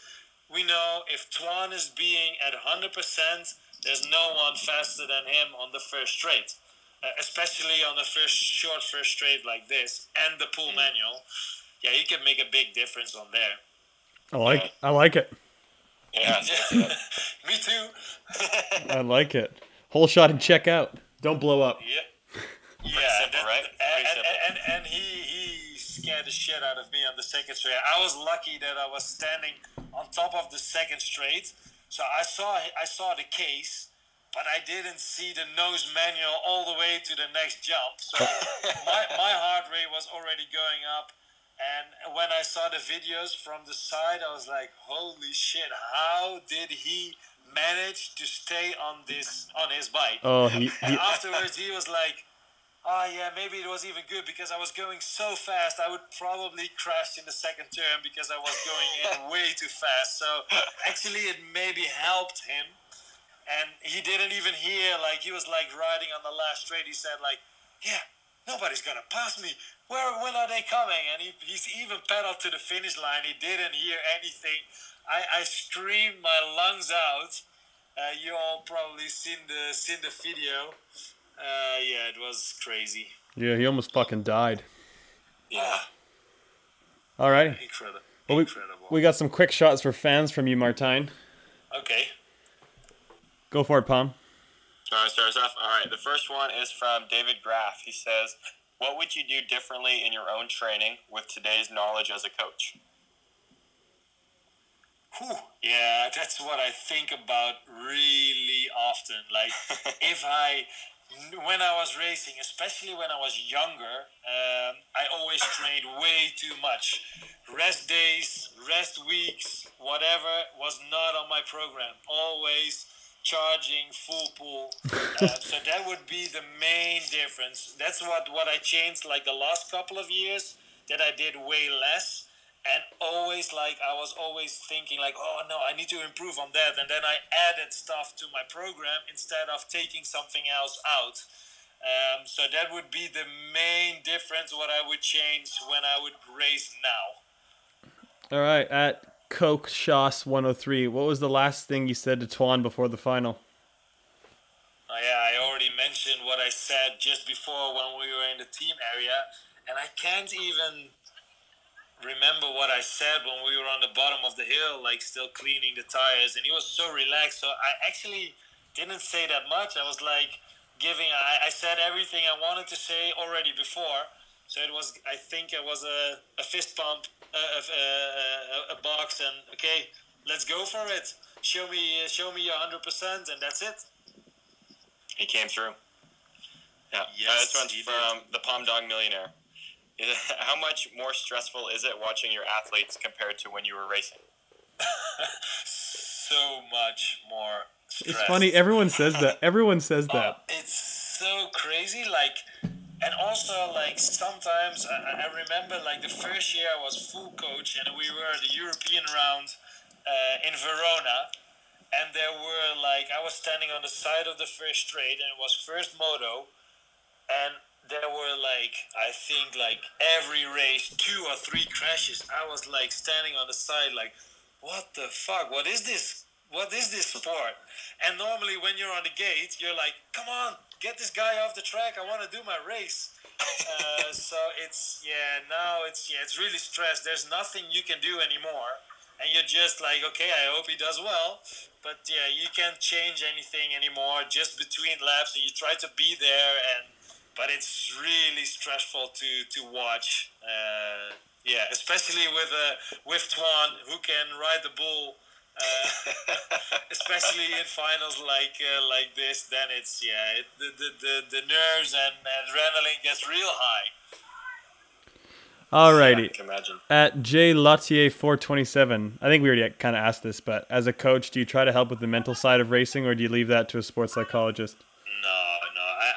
we know if Twan is being at 100%, there's no one faster than him on the first straight, uh, especially on the first short first straight like this and the pull manual. Yeah, he can make a big difference on there. I like I like it. Yeah. Me too. I like it. Whole shot and check out. Don't blow up. Yeah. Yeah, simple, that- right? Very And, simple. and, and, and he, he scared the shit out of me on the second straight. I was lucky that I was standing on top of the second straight, so I saw I saw the case, but I didn't see the nose manual all the way to the next jump. So my, my heart rate was already going up. And when I saw the videos from the side, I was like, "Holy shit! How did he manage to stay on this on his bike?" Oh, he, he afterwards, he was like, "Oh yeah, maybe it was even good because I was going so fast. I would probably crash in the second turn because I was going in way too fast. So actually, it maybe helped him. And he didn't even hear like he was like riding on the last straight. He said like, "Yeah, nobody's gonna pass me. Where when are they coming?" And he, he's even pedaled to the finish line. He didn't hear anything. I, I screamed my lungs out. Uh, you all probably seen the seen the video. Uh, yeah, it was crazy. yeah, he almost fucking died. Yeah, All right. incredible. Well, we, incredible. we got some quick shots for fans from you, Martijn. okay. Go for it, Palm. All right, start us off. All right, the first one is from David Graff. He says, "What would you do differently in your own training with today's knowledge as a coach?" Whew. Yeah, that's what I think about really often. Like, if I, when I was racing, especially when I was younger, um, I always trained way too much. Rest days, rest weeks, whatever was not on my program. Always charging full pull. Uh, so that would be the main difference. That's what what I changed like the last couple of years. That I did way less and always like I was always thinking like, oh no, I need to improve on that, and then I added stuff to my program instead of taking something else out. Um, so that would be the main difference. What I would change when I would race now. All right, at Coke Shoss 103, what was the last thing you said to Twan before the final? Oh, yeah, I already mentioned what I said just before when we were in the team area, and I can't even remember what I said when we were on the bottom of the hill, like still cleaning the tires, and he was so relaxed. So I actually didn't say that much. I was like giving. I, I said everything I wanted to say already before. So it was. I think it was a, a fist pump, a, a, a, a box, and okay, let's go for it. Show me, show me your hundred percent, and that's it. He came through. Yeah. Yes, uh, this one's he did. from the Palm Dog Millionaire. How much more stressful is it watching your athletes compared to when you were racing? so much more stress. It's funny, everyone says that. Everyone says Oh, that. it's so crazy. Like, and also like sometimes I, I remember like the first year I was full coach and we were at the European round uh, in Verona, and there were like I was standing on the side of the first straight and it was first moto, and there were like I think like every race two or three crashes. I was like standing on the side like, what the fuck? What is this? What is this sport? And normally when you're on the gate, you're like, come on, get this guy off the track. I want to do my race. uh, so it's yeah now it's yeah it's really stressed. There's nothing you can do anymore, and you're just like okay, I hope he does well. But yeah, you can't change anything anymore. Just between laps, and you try to be there and but it's really stressful to to watch. Uh, yeah, especially with uh, with Twan, who can ride the bull, uh, especially in finals like uh, like this. Then it's yeah, it, the, the the the nerves and adrenaline gets real high. I Alrighty. can imagine. At J Lautier 427, I think we already kind of asked this, but as a coach, do you try to help with the mental side of racing or do you leave that to a sports psychologist? I,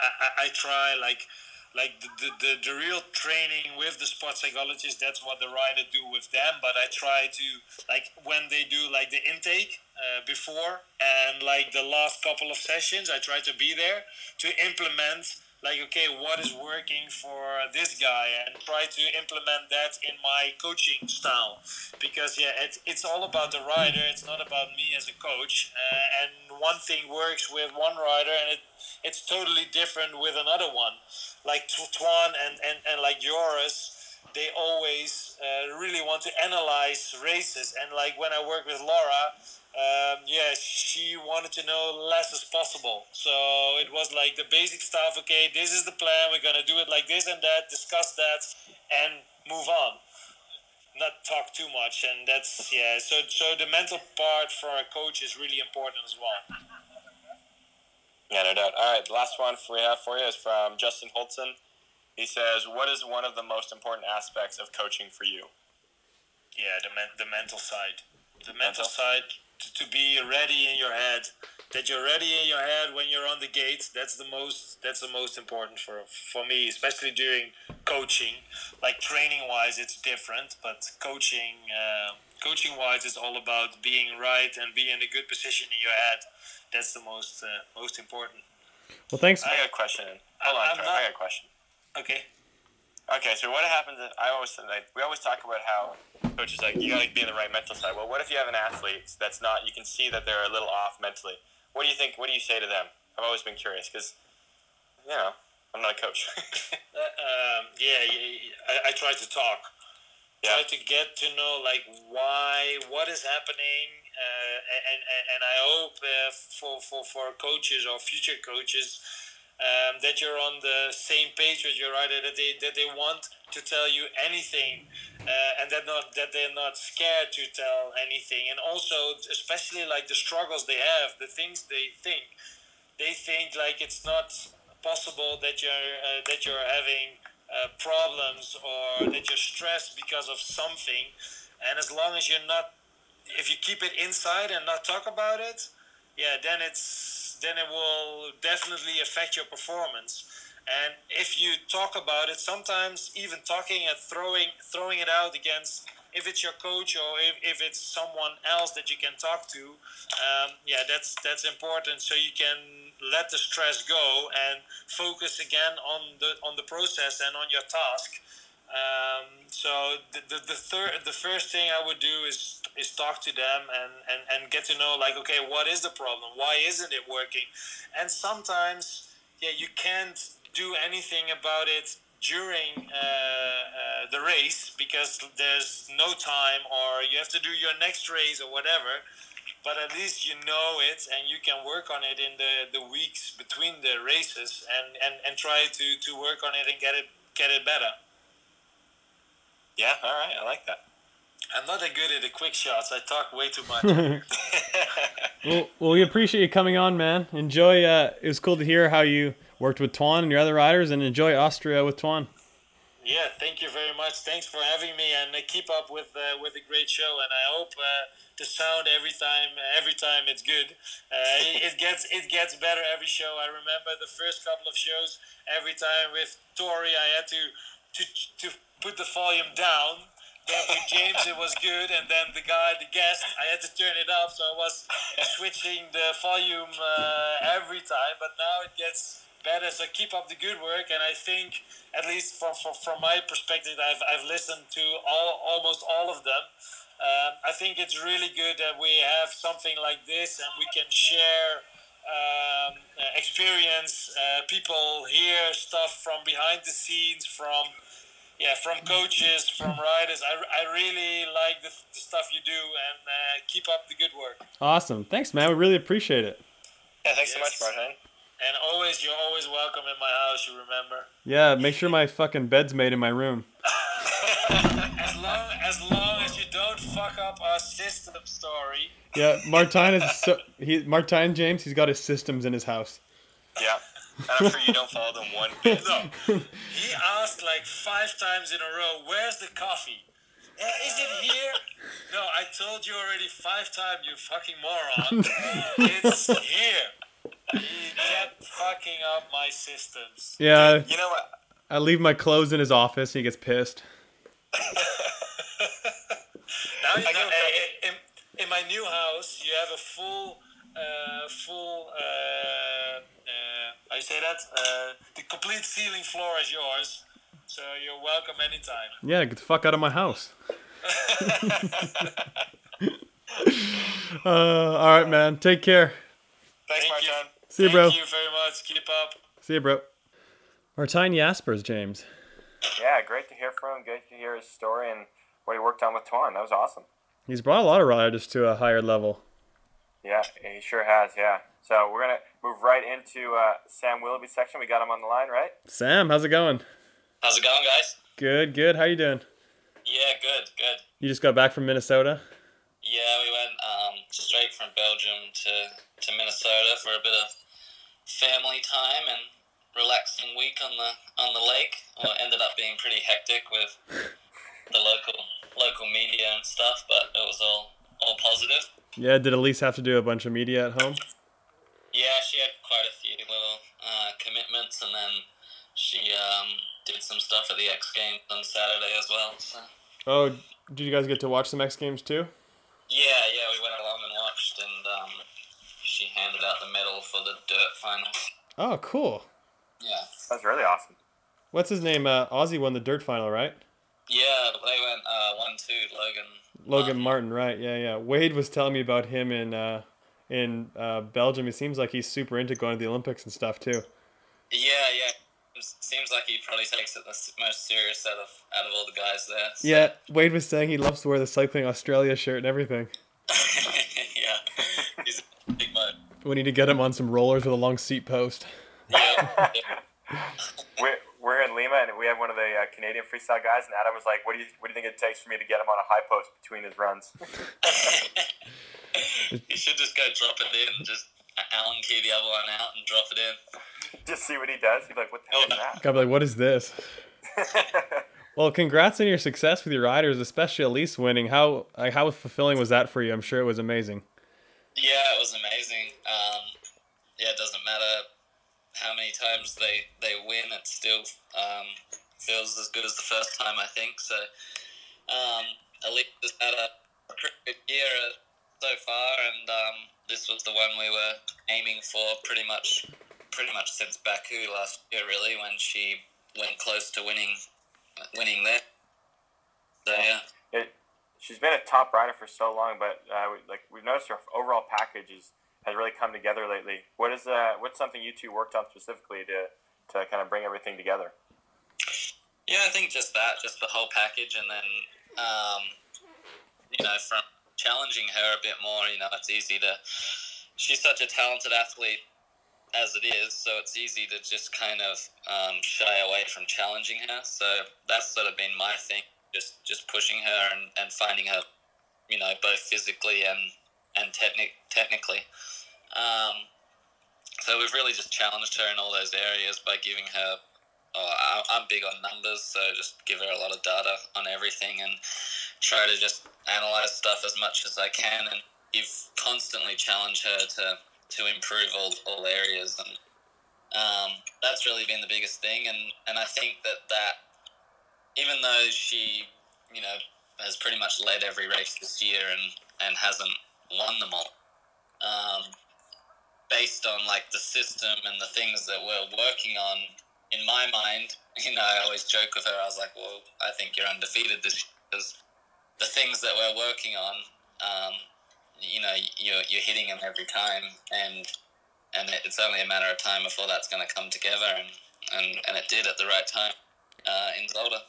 I, I try like like the, the, the, the real training with the sports psychologist. That's what the rider do with them. But I try to like when they do like the intake uh, before and like the last couple of sessions, I try to be there to implement like okay what is working for this guy? And try to implement that in my coaching style. Because yeah it, it's all about the rider. It's not about me as a coach. Uh, and one thing works with one rider and it, it's totally different with another one. Like Twan and, and, and like Joris they always uh, really want to analyze races. And like when I work with Laura um, yeah, she wanted to know less as possible. So it was like the basic stuff. Okay, this is the plan. We're gonna do it like this and that. Discuss that and move on. Not talk too much, and that's yeah. So so the mental part for a coach is really important as well. Yeah, no doubt. All right, the last one we have for you is from Justin Holton. He says, "What is one of the most important aspects of coaching for you?" Yeah, the men- the mental side. The mental, mental? side to, to be ready in your head that you're ready in your head when you're on the gate that's the most that's the most important for for me especially during coaching. Like training wise it's different but coaching uh, coaching wise it's all about being right and being in a good position in your head. That's the most uh, most important. Well thanks. I got a question. Hold on not, i got a question. Okay Okay, so what happens? I always like we always talk about how coaches like you gotta be in the right mental side. Well, what if you have an athlete that's not? You can see that they're a little off mentally. What do you think? What do you say to them? I've always been curious because, you know, I'm not a coach. uh, um, yeah, I, I try to talk. Yeah. Try to get to know like why, what is happening, uh, and, and and I hope uh, for for for coaches or future coaches um, that you're on the same page with your rider that they that they want to tell you anything uh, and that not that they're not scared to tell anything. And also especially like the struggles they have the things they think they think like it's not possible that you're uh, that you're having uh, problems or that you're stressed because of something. And as long as you're not if you keep it inside and not talk about it yeah then it's then it will definitely affect your performance. And if you talk about it, sometimes even talking and throwing throwing it out against if it's your coach or if, if it's someone else that you can talk to, um, yeah, that's that's important. So you can let the stress go and focus again on the on the process and on your task. Um, so the, the, the third the first thing I would do is is talk to them and, and, and get to know like okay what is the problem? Why isn't it working? And sometimes yeah you can't do anything about it during uh, uh, the race because there's no time or you have to do your next race or whatever. But at least you know it and you can work on it in the, the weeks between the races and, and, and try to, to work on it and get it get it better yeah, all right, I like that. I'm not that good at the quick shots. I talk way too much. well, well, we appreciate you coming on, man. Enjoy. Uh, it was cool to hear how you worked with Twan and your other riders, and enjoy Austria with Twan. Yeah, thank you very much. Thanks for having me, and uh, keep up with uh, with a great show. And I hope uh, the sound every time every time it's good. Uh, it, it gets it gets better every show. I remember the first couple of shows. Every time with Tori, I had to to to put the volume down. Then with James it was good, and then the guy, the guest, I had to turn it up, so I was switching the volume uh, every time. But now it gets better, so keep up the good work. And I think, at least from from, from my perspective, I've, I've listened to all almost all of them. Um, I think it's really good that we have something like this, and we can share. Um, experience uh, people hear stuff from behind the scenes from yeah, from coaches, from riders. I, I really like the, the stuff you do and uh, keep up the good work. Awesome. Thanks, man. We really appreciate it. Yeah, thanks yes. so much, Martijn. And always, you're always welcome in my house, you remember? Yeah, make sure my fucking bed's made in my room. as, long, as long as you don't fuck up our system story. Yeah, Martijn is so he Martijn James. He's got his systems in his house. Yeah. I'm sure you don't follow them one bit. No. He asked like five times in a row, "Where's the coffee?" Uh, is it here? No, I told you already five times, you fucking moron. it's here. He kept fucking up my systems. Yeah. You know what? I leave my clothes in his office. and He gets pissed. now, you know, in, in, my new house, you have a full, uh, full. Uh, uh, I, I say that? Uh, the complete ceiling floor is yours, so you're welcome anytime. Yeah, get the fuck out of my house. uh, all right, man. Take care. Thanks, Thank you. Martijn. See you, Thank bro. you very much. Keep up. See you, bro. Martijn Jaspers, James. Yeah, great to hear from him. Great to hear his story and what he worked on with Twan. That was awesome. He's brought a lot of riders to a higher level. Yeah, he sure has. Yeah. So we're gonna move right into uh, Sam Willoughby's section. We got him on the line, right? Sam, how's it going? How's it going, guys? Good, good. How you doing? Yeah, good, good. You just got back from Minnesota? Yeah, we went um, straight from Belgium to, to Minnesota for a bit of family time and relaxing week on the on the lake. Well, it ended up being pretty hectic with the local local media and stuff, but it was all all positive. Yeah, did Alise have to do a bunch of media at home? Yeah, she had quite a few little uh, commitments, and then she um, did some stuff at the X Games on Saturday as well. So. Oh, did you guys get to watch some X Games too? Yeah, yeah, we went along and watched, and um, she handed out the medal for the dirt final. Oh, cool. Yeah, That's really awesome. What's his name? Uh, Ozzy won the dirt final, right? Yeah, they went uh, one two. Logan. Logan Martin, right? Yeah, yeah. Wade was telling me about him in uh, in uh, Belgium. It seems like he's super into going to the Olympics and stuff too. Yeah, yeah. It seems like he probably takes it the most serious out of out of all the guys there. so- Yeah, Wade was saying he loves to wear the Cycling Australia shirt and everything. yeah, he's a big mode. We need to get him on some rollers with a long seat post. Yeah, yeah. We're, we're in Lima, and we have one of the uh, Canadian freestyle guys, and Adam was like, "What do you what do you think it takes for me to get him on a high post between his runs?" you should just go drop it in. Just Allen key the other one out and drop it in. Just see what he does. He's like, "What the hell is that Gotta be like, what is this? Well, congrats on your success with your riders, especially Alise winning. How like, how fulfilling was that for you? I'm sure it was amazing. Yeah, it was amazing. Um, yeah, it doesn't matter how many times they, they win, it still um, feels as good as the first time, I think. So, um, had a, a pretty good year uh, so far, and um, this was the one we were aiming for pretty much pretty much since Baku last year, really, when she went close to winning winning there. So, yeah. it, she's been a top rider for so long, but uh, we, like we've noticed her overall package is, has really come together lately. What is uh, what's something you two worked on specifically to to kind of bring everything together? Yeah, I think just that, just the whole package, and then um, you know, from challenging her a bit more. You know, it's easy to. She's such a talented athlete as it is, so it's easy to just kind of um, shy away from challenging her. So that's sort of been my thing, just just pushing her and, and finding her, you know, both physically and and technic technically. Um, so we've really just challenged her in all those areas by giving her oh, I'm big on numbers, so just give her a lot of data on everything and try to just analyze stuff as much as I can. And give constantly challenge her to to improve all, all areas. And um, that's really been the biggest thing. And, and I think that that even though she you know has pretty much led every race this year and, and hasn't won them all um, based on like the system and the things that we're working on in my mind, you know, I always joke with her. I was like, "Well, I think you're undefeated this because the things that we're working on, um, you know, you're you're hitting them every time, and and it's only a matter of time before that's going to come together, and, and and it did at the right time uh, in Zolder.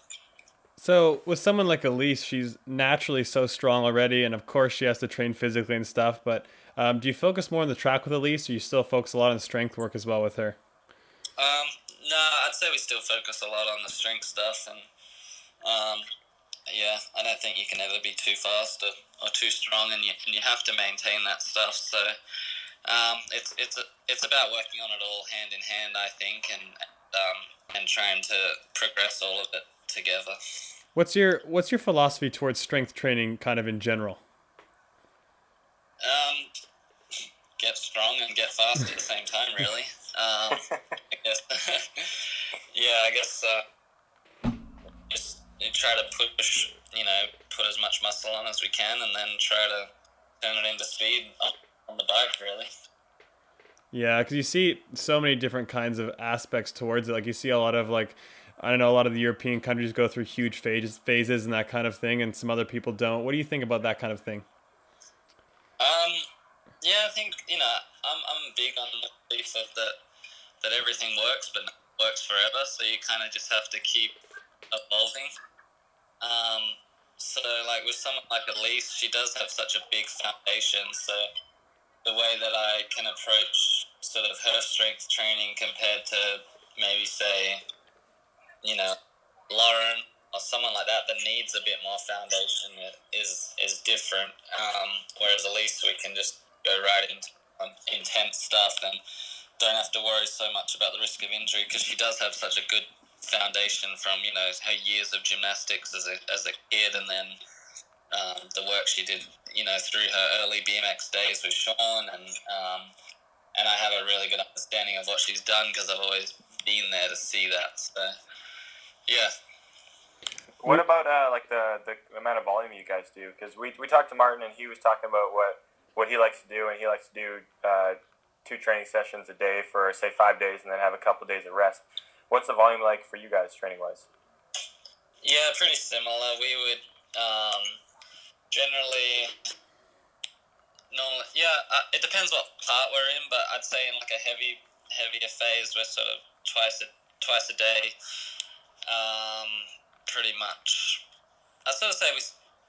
So with someone like Alise, she's naturally so strong already, and of course she has to train physically and stuff. But um, do you focus more on the track with Alise, or you still focus a lot on strength work as well with her? Um, no, I'd say we still focus a lot on the strength stuff, and um, yeah, I don't think you can ever be too fast or, or too strong, and you and you have to maintain that stuff. So um, it's it's it's about working on it all hand in hand, I think, and um, and trying to progress all of it together. What's your What's your philosophy towards strength training, kind of in general? Um, get strong and get fast at the same time, really. Um, I guess. yeah, I guess. Uh, just you try to push, you know, put as much muscle on as we can, and then try to turn it into speed on, on the bike, really. Yeah, because you see so many different kinds of aspects towards it. Like you see a lot of like, I know, a lot of the European countries go through huge phases, phases and that kind of thing, and some other people don't. What do you think about that kind of thing? Um, yeah, I think you know I'm I'm big on the belief of that that everything works, but works forever. So you kind of just have to keep evolving. Um, so like with someone like Alise, she does have such a big foundation. So the way that I can approach sort of her strength training compared to maybe say, you know, Lauren or someone like that that needs a bit more foundation is is different. Um, whereas Alise, we can just go right into um, intense stuff and don't have to worry so much about the risk of injury because she does have such a good foundation from you know her years of gymnastics as a as a kid and then um, the work she did you know through her early BMX days with Sean and um, and I have a really good understanding of what she's done because I've always been there to see that so yeah what about uh, like the, the amount of volume you guys do? Because we, we talked to Martijn and he was talking about what what he likes to do, and he likes to do uh, two training sessions a day for say five days, and then have a couple days of rest. What's the volume like for you guys training wise? Yeah, pretty similar. We would um, generally normally, yeah, uh, it depends what part we're in, but I'd say in like a heavy heavier phase, we're sort of twice a twice a day. Um, pretty much. I sort of say we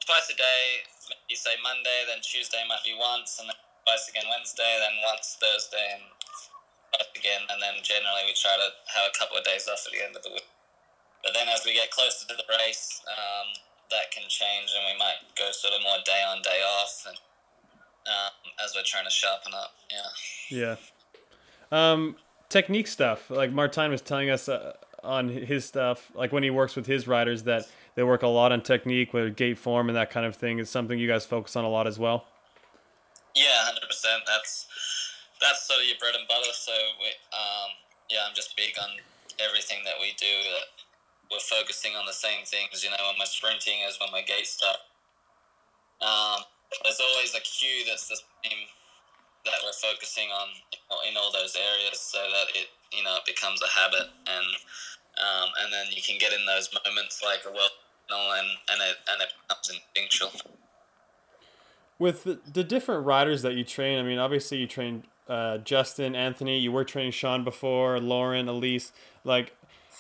twice a day. Maybe say Monday, then Tuesday might be once, and then twice again Wednesday, then once Thursday, and twice again. And then generally we try to have a couple of days off at the end of the week. But then as we get closer to the race, um, that can change, and we might go sort of more day on, day off, and um, as we're trying to sharpen up. Yeah. Yeah. Um, technique stuff. Like Martijn was telling us. Uh, on his stuff, like when he works with his riders, that they work a lot on technique with gate form and that kind of thing. Is something you guys focus on a lot as well. Yeah, hundred percent. That's that's sort of your bread and butter. So we, um, yeah, I'm just big on everything that we do. That we're focusing on the same things. You know, when we're sprinting as when we're gate stuff. Um, there's always a cue that's the same that we're focusing on in all those areas, so that it you know it becomes a habit and um, and then you can get in those moments like a well and and it and it becomes instinctual. With the, the different riders that you train, I mean, obviously you train uh, Justin, Anthony. You were training Sean before, Lauren, Alise. Like,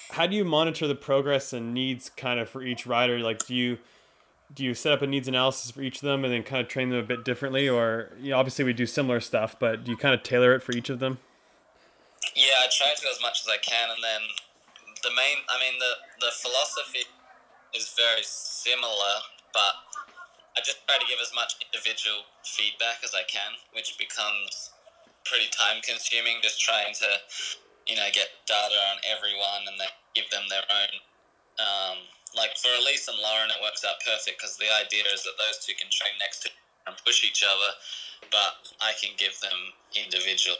how do you monitor the progress and needs kind of for each rider? Like, do you do you set up a needs analysis for each of them and then kind of train them a bit differently, or you know, obviously we do similar stuff, but do you kind of tailor it for each of them? Yeah, I try to as much as I can, and then the main, I mean, the the philosophy is very similar, but I just try to give as much individual feedback as I can, which becomes pretty time consuming. Just trying to, you know, get data on everyone and then give them their own. Um, like for Alise and Lauren, it works out perfect because the idea is that those two can train next to and push each other, but I can give them individual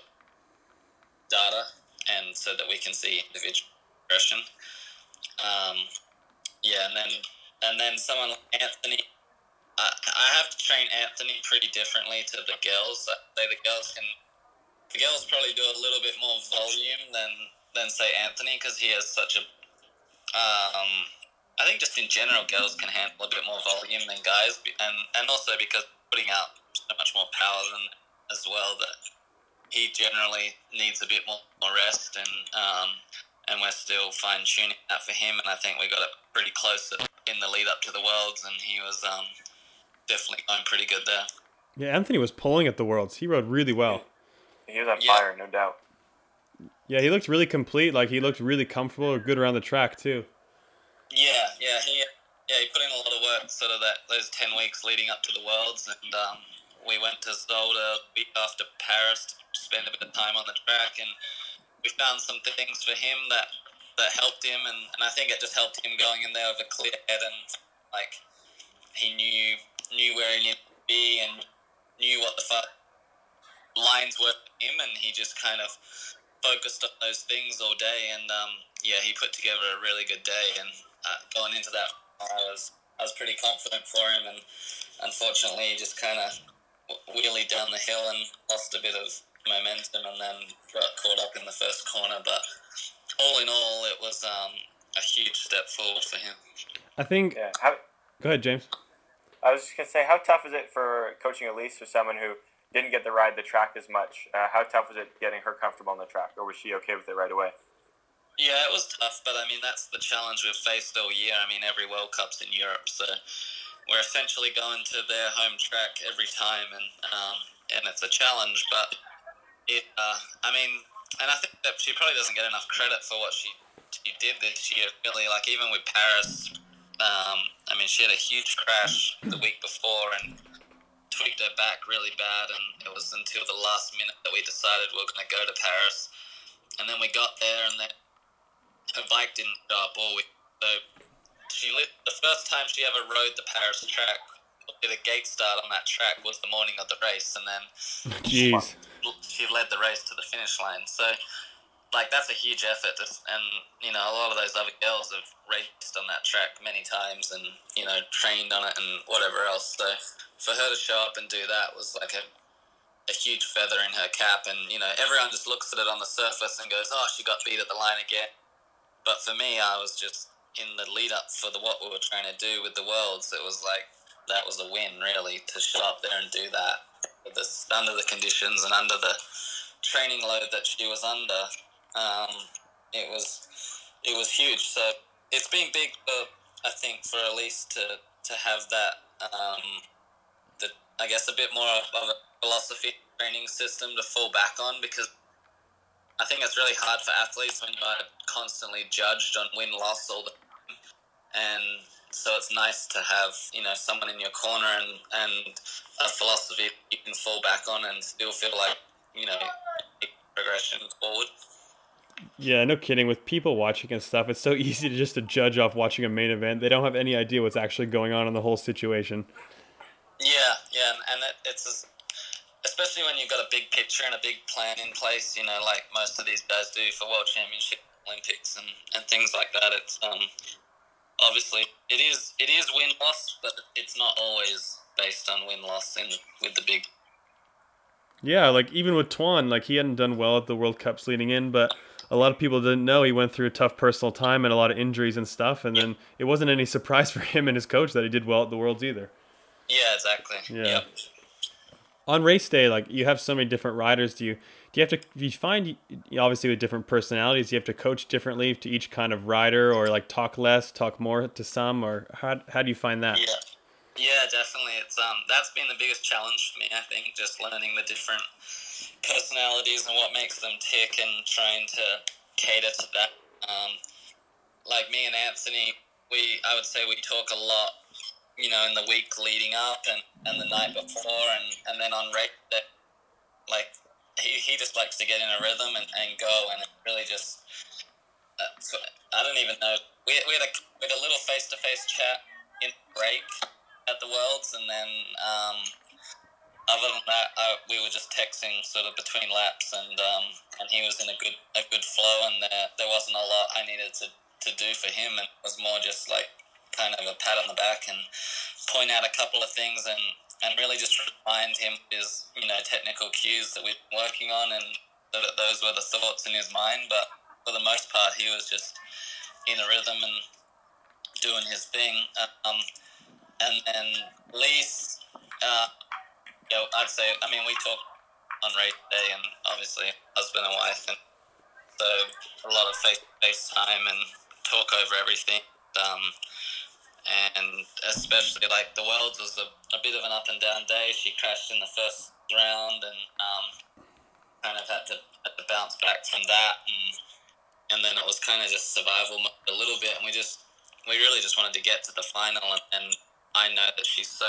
data, and so that we can see individual progression. Um, yeah, and then and then someone like Anthony, I, I have to train Anthony pretty differently to the girls. Say the girls can, the girls probably do a little bit more volume than than say Anthony because he has such a. Um, I think just in general, girls can handle a bit more volume than guys, and and also because putting out so much more power than as well that he generally needs a bit more, more rest, and um, and we're still fine tuning that for him. And I think we got it pretty close in the lead up to the worlds, and he was um, definitely going pretty good there. Yeah, Anthony was pulling at the worlds. He rode really well. He was on yeah. fire, no doubt. Yeah, he looked really complete. Like he looked really comfortable, or good around the track too. Yeah, yeah, he yeah he put in a lot of work, sort of that those ten weeks leading up to the worlds, and um, we went to Zolder week after Paris to spend a bit of time on the track, and we found some things for him that that helped him, and, and I think it just helped him going in there with a clear head and like he knew knew where he needed to be and knew what the fuck lines were for him, and he just kind of focused on those things all day, and um, yeah, he put together a really good day, and uh, going into that, I was I was pretty confident for him, and unfortunately, he just kind of wheelie down the hill and lost a bit of momentum and then got caught up in the first corner. But all in all, it was um, a huge step forward for him. I think. Yeah. How, Go ahead, James. I was just gonna say, how tough is it for coaching Alise for someone who didn't get to ride the track as much? Uh, how tough was it getting her comfortable on the track, or was she okay with it right away? Yeah, it was tough, but I mean that's the challenge we've faced all year. I mean every World Cup's in Europe, so we're essentially going to their home track every time, and um, and it's a challenge. But uh, I mean, and I think that she probably doesn't get enough credit for what she she did this year. Really, like even with Paris, um, I mean she had a huge crash the week before and tweaked her back really bad, and it was until the last minute that we decided we are going to go to Paris. And then we got there, and then her bike didn't show up all week. So she lit, the first time she ever rode the Paris track, did a gate start on that track was the morning of the race, and then Jeez. She led the race to the finish line. So, like, that's a huge effort. And, you know, a lot of those other girls have raced on that track many times and, you know, trained on it and whatever else. So, for her to show up and do that was like a, a huge feather in her cap. And, you know, everyone just looks at it on the surface and goes, oh, she got beat at the line again. But for me, I was just in the lead up for the what we were trying to do with the worlds. It was like that was a win, really, to show up there and do that under the conditions and under the training load that she was under. Um, it was it was huge. So it's been big for I think for Alise to to have that. Um, the I guess a bit more of a philosophy training system to fall back on because I think it's really hard for athletes when you're constantly judged on win loss all the. And so it's nice to have you know someone in your corner and and a philosophy you can fall back on and still feel like you know progression forward. Yeah, no kidding. With people watching and stuff, it's so easy to just to judge off watching a main event. They don't have any idea what's actually going on in the whole situation. Yeah, yeah, and it, it's especially when you've got a big picture and a big plan in place. You know, like most of these guys do for World Championship, Olympics, and, and things like that. It's um obviously it is it is win loss, but it's not always based on win loss in with the big. Yeah, like even with Twan, like he hadn't done well at the World Cups leading in, but a lot of people didn't know he went through a tough personal time and a lot of injuries and stuff, and then it wasn't any surprise for him and his coach that he did well at the Worlds either. Yeah, exactly. Yeah. Yep. On race day, like you have so many different riders. Do you do you have to you find obviously with different personalities you have to coach differently to each kind of rider or like talk less talk more to some or how, how do you find that? Yeah. Yeah definitely. It's um that's been the biggest challenge for me i think just learning the different personalities and what makes them tick and trying to cater to that. Um like me and anthony we i would say we talk a lot you know in the week leading up and and the night before and and then on race day like he, he just likes to get in a rhythm and, and go, and it really just. Uh, I don't even know. We, we had a we had a little face to face chat in break at the Worlds, and then um, other than that, uh, we were just texting sort of between laps, and um, and he was in a good a good flow, and there there wasn't a lot I needed to, to do for him, and it was more just like kind of a pat on the back and point out a couple of things and and really just remind him his you know technical cues that we've been working on and that those were the thoughts in his mind. But for the most part he was just in a rhythm and doing his thing. Um, and then Lise uh, you know, I'd say I mean we talk on race day and obviously husband and wife and so a lot of face face time and talk over everything. Um, and especially like the worlds was a, a bit of an up and down day. She crashed in the first round and um, kind of had to, had to bounce back from that, and and then it was kind of just survival mode a little bit, and we just we really just wanted to get to the final, and, and I know that she's so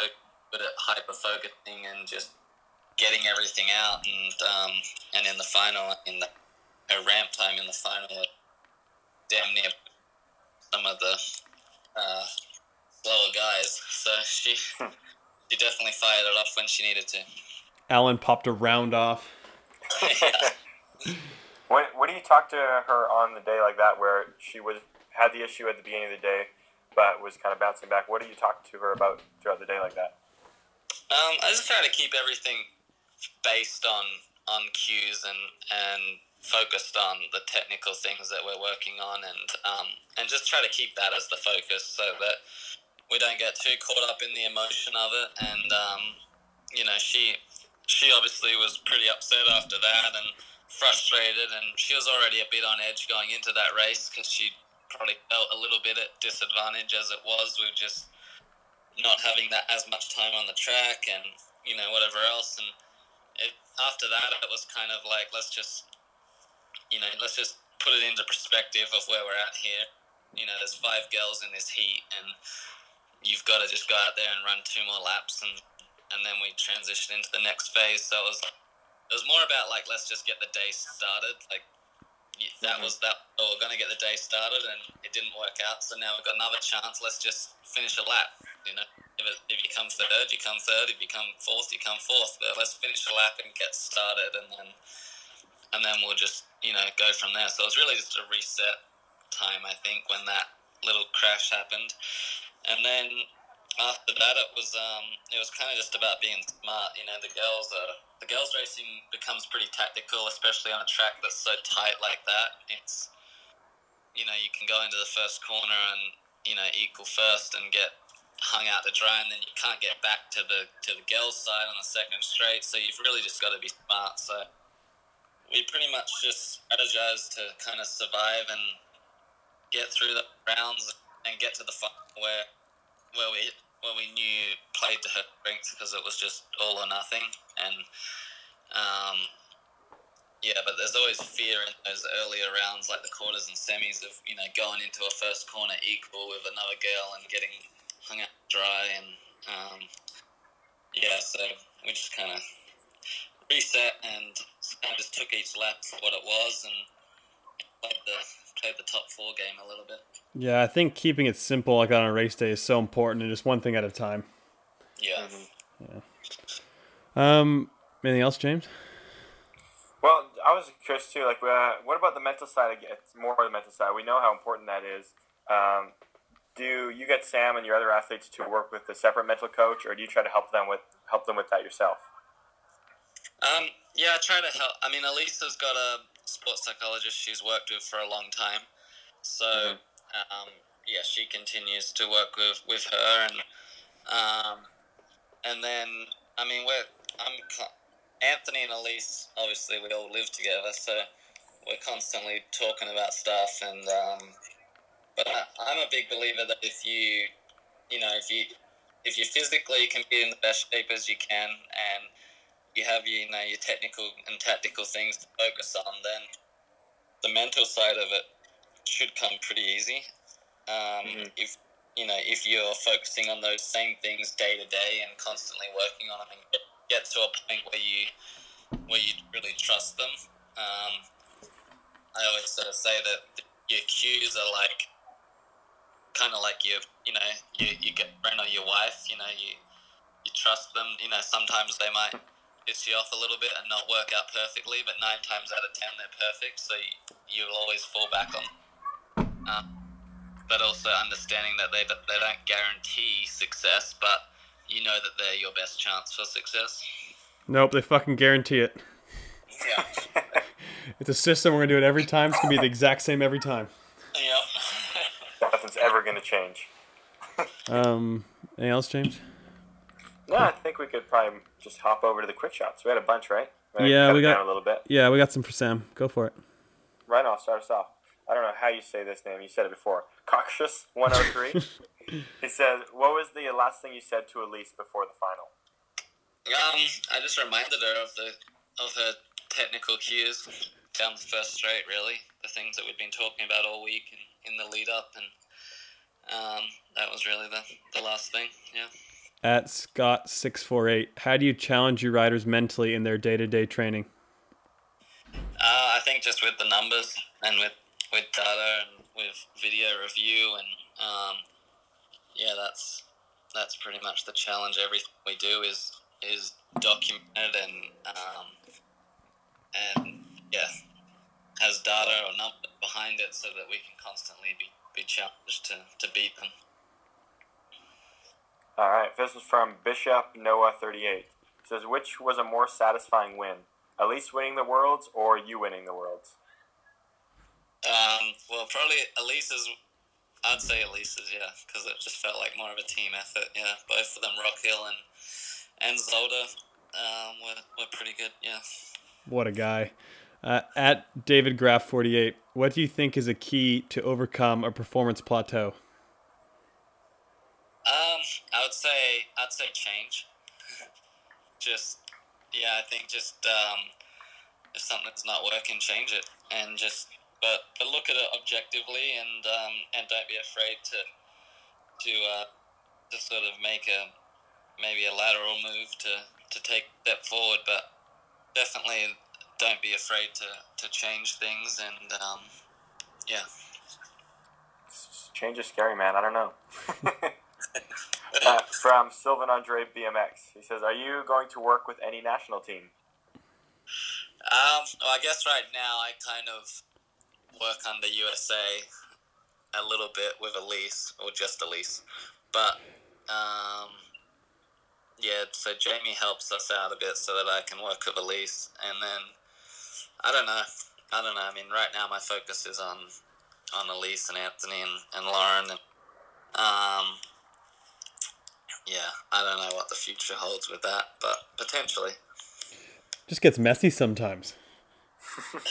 good at hyper focusing and just getting everything out, and um, and in the final, in the her ramp time in the final, damn near some of the uh, slower guys. So she she definitely fired it off when she needed to. Alan popped a round off. When, what do you talk to her on the day like that where she was had the issue at the beginning of the day, but was kind of bouncing back? What do you talk to her about throughout the day like that? Um, I just try to keep everything based on on cues and and focused on the technical things that we're working on and um, and just try to keep that as the focus so that we don't get too caught up in the emotion of it. And um, you know she she obviously was pretty upset after that and frustrated. And she was already a bit on edge going into that race because she probably felt a little bit at disadvantage as it was with just not having that as much time on the track and you know whatever else. And it, after that it was kind of like let's just you know, let's just put it into perspective of where we're at here. You know, there's five girls in this heat, and you've got to just go out there and run two more laps, and and then we transition into the next phase. So it was it was more about like let's just get the day started. Like that mm-hmm. was that. Oh, we're gonna get the day started, and it didn't work out. So now we've got another chance. Let's just finish a lap. You know, if, it, if you come third, you come third. If you come fourth, you come fourth. But let's finish a lap and get started, and then and then we'll just you know go from there. So it was really just a reset time, I think, when that little crash happened, and then after that it was um, it was kind of just about being smart. You know, the girls are the girls racing becomes pretty tactical, especially on a track that's so tight like that. It's you know you can go into the first corner and you know equal first and get hung out to dry, and then you can't get back to the to the girls' side on the second straight. So you've really just got to be smart. So we pretty much just strategized to kind of survive and get through the rounds and get to the final where where we where we knew played to her strengths because it was just all or nothing. And um, yeah but there's always fear in those earlier rounds like the quarters and semis of you know going into a first corner equal with another girl and getting hung out dry and um, yeah so we just kind of reset and kind of just took each lap for what it was and played the played the top four game a little bit. Yeah, I think keeping it simple like on a race day is so important and just one thing at a time. Yeah. Mm-hmm. Yeah. Um. Anything else, James? Well, I was curious too. Like, uh, what about the mental side? It's more the mental side. We know how important that is. Um, do you get Sam and your other athletes to work with a separate mental coach, or do you try to help them with help them with that yourself? Um, yeah, I try to help. I mean, Alise's got a sports psychologist she's worked with for a long time, so mm-hmm. um, yeah, she continues to work with with her, and um, and then I mean, we're I'm Anthony and Alise. Obviously, we all live together, so we're constantly talking about stuff, and um, but I, I'm a big believer that if you, you know, if you if you physically can be in the best shape as you can, and you have you know your technical and tactical things to focus on, then the mental side of it should come pretty easy. Um, mm-hmm. If you know if you're focusing on those same things day to day and constantly working on them, and get, get to a point where you where you really trust them. Um, I always sort of say that your cues are like kind of like your you know you you get friend or your wife. You know you you trust them. You know sometimes they might piss you off a little bit and not work out perfectly, but nine times out of ten they're perfect, so you, will always fall back on. Um, but also understanding that they they don't guarantee success, but you know that they're your best chance for success. Nope, they fucking guarantee it. Yeah. it's a system. We're gonna do it every time. It's gonna be the exact same every time. Yep. Nothing's ever gonna change. um. Anything else, James? No, I think we could probably just hop over to the quick shots. We had a bunch, right? We yeah, we got a little bit. Yeah, we got some for Sam. Go for it. Right off, start us off. I don't know how you say this name. You said it before. Cautious 103. he said, "What was the last thing you said to Alise before the final?" Um, I just reminded her of the of her technical cues down the first straight. Really, the things that we'd been talking about all week and in the lead up, and um, that was really the the last thing. Yeah at Scott648. How do you challenge your riders mentally in their day to day training? Uh, I think just with the numbers and with, with data and with video review and um, yeah, that's that's pretty much the challenge. Everything we do is is documented and um, and yeah, has data or numbers behind it so that we can constantly be, be challenged to, to beat them. All right, this is from Bishop Noah 38. Says, which was a more satisfying win, Alise winning the worlds or you winning the worlds? Um, well, probably Alise's. I'd say Alise's, yeah, because it just felt like more of a team effort. Yeah, both of them, Rock Hill and and Zolder, um, were were pretty good. Yeah. What a guy. Uh, at David Graff 48, what do you think is a key to overcome a performance plateau? I would say I'd say change. just yeah, I think just um, if something's not working, change it, and just but but look at it objectively, and um, and don't be afraid to to uh, to sort of make a maybe a lateral move to to take a step forward, but definitely don't be afraid to to change things, and um, yeah. Change is scary, man. I don't know. uh, from Sylvain Andre BMX, he says, "Are you going to work with any national team?" Um, well, I guess right now I kind of work under USA a little bit with Alise, or just Alise. But, um, yeah, so Jamie helps us out a bit so that I can work with Alise. And then, I don't know. I don't know. I mean, right now my focus is on on Alise and Anthony and, and Lauren. And, um, yeah, I don't know what the future holds with that, but potentially. Just gets messy sometimes. what,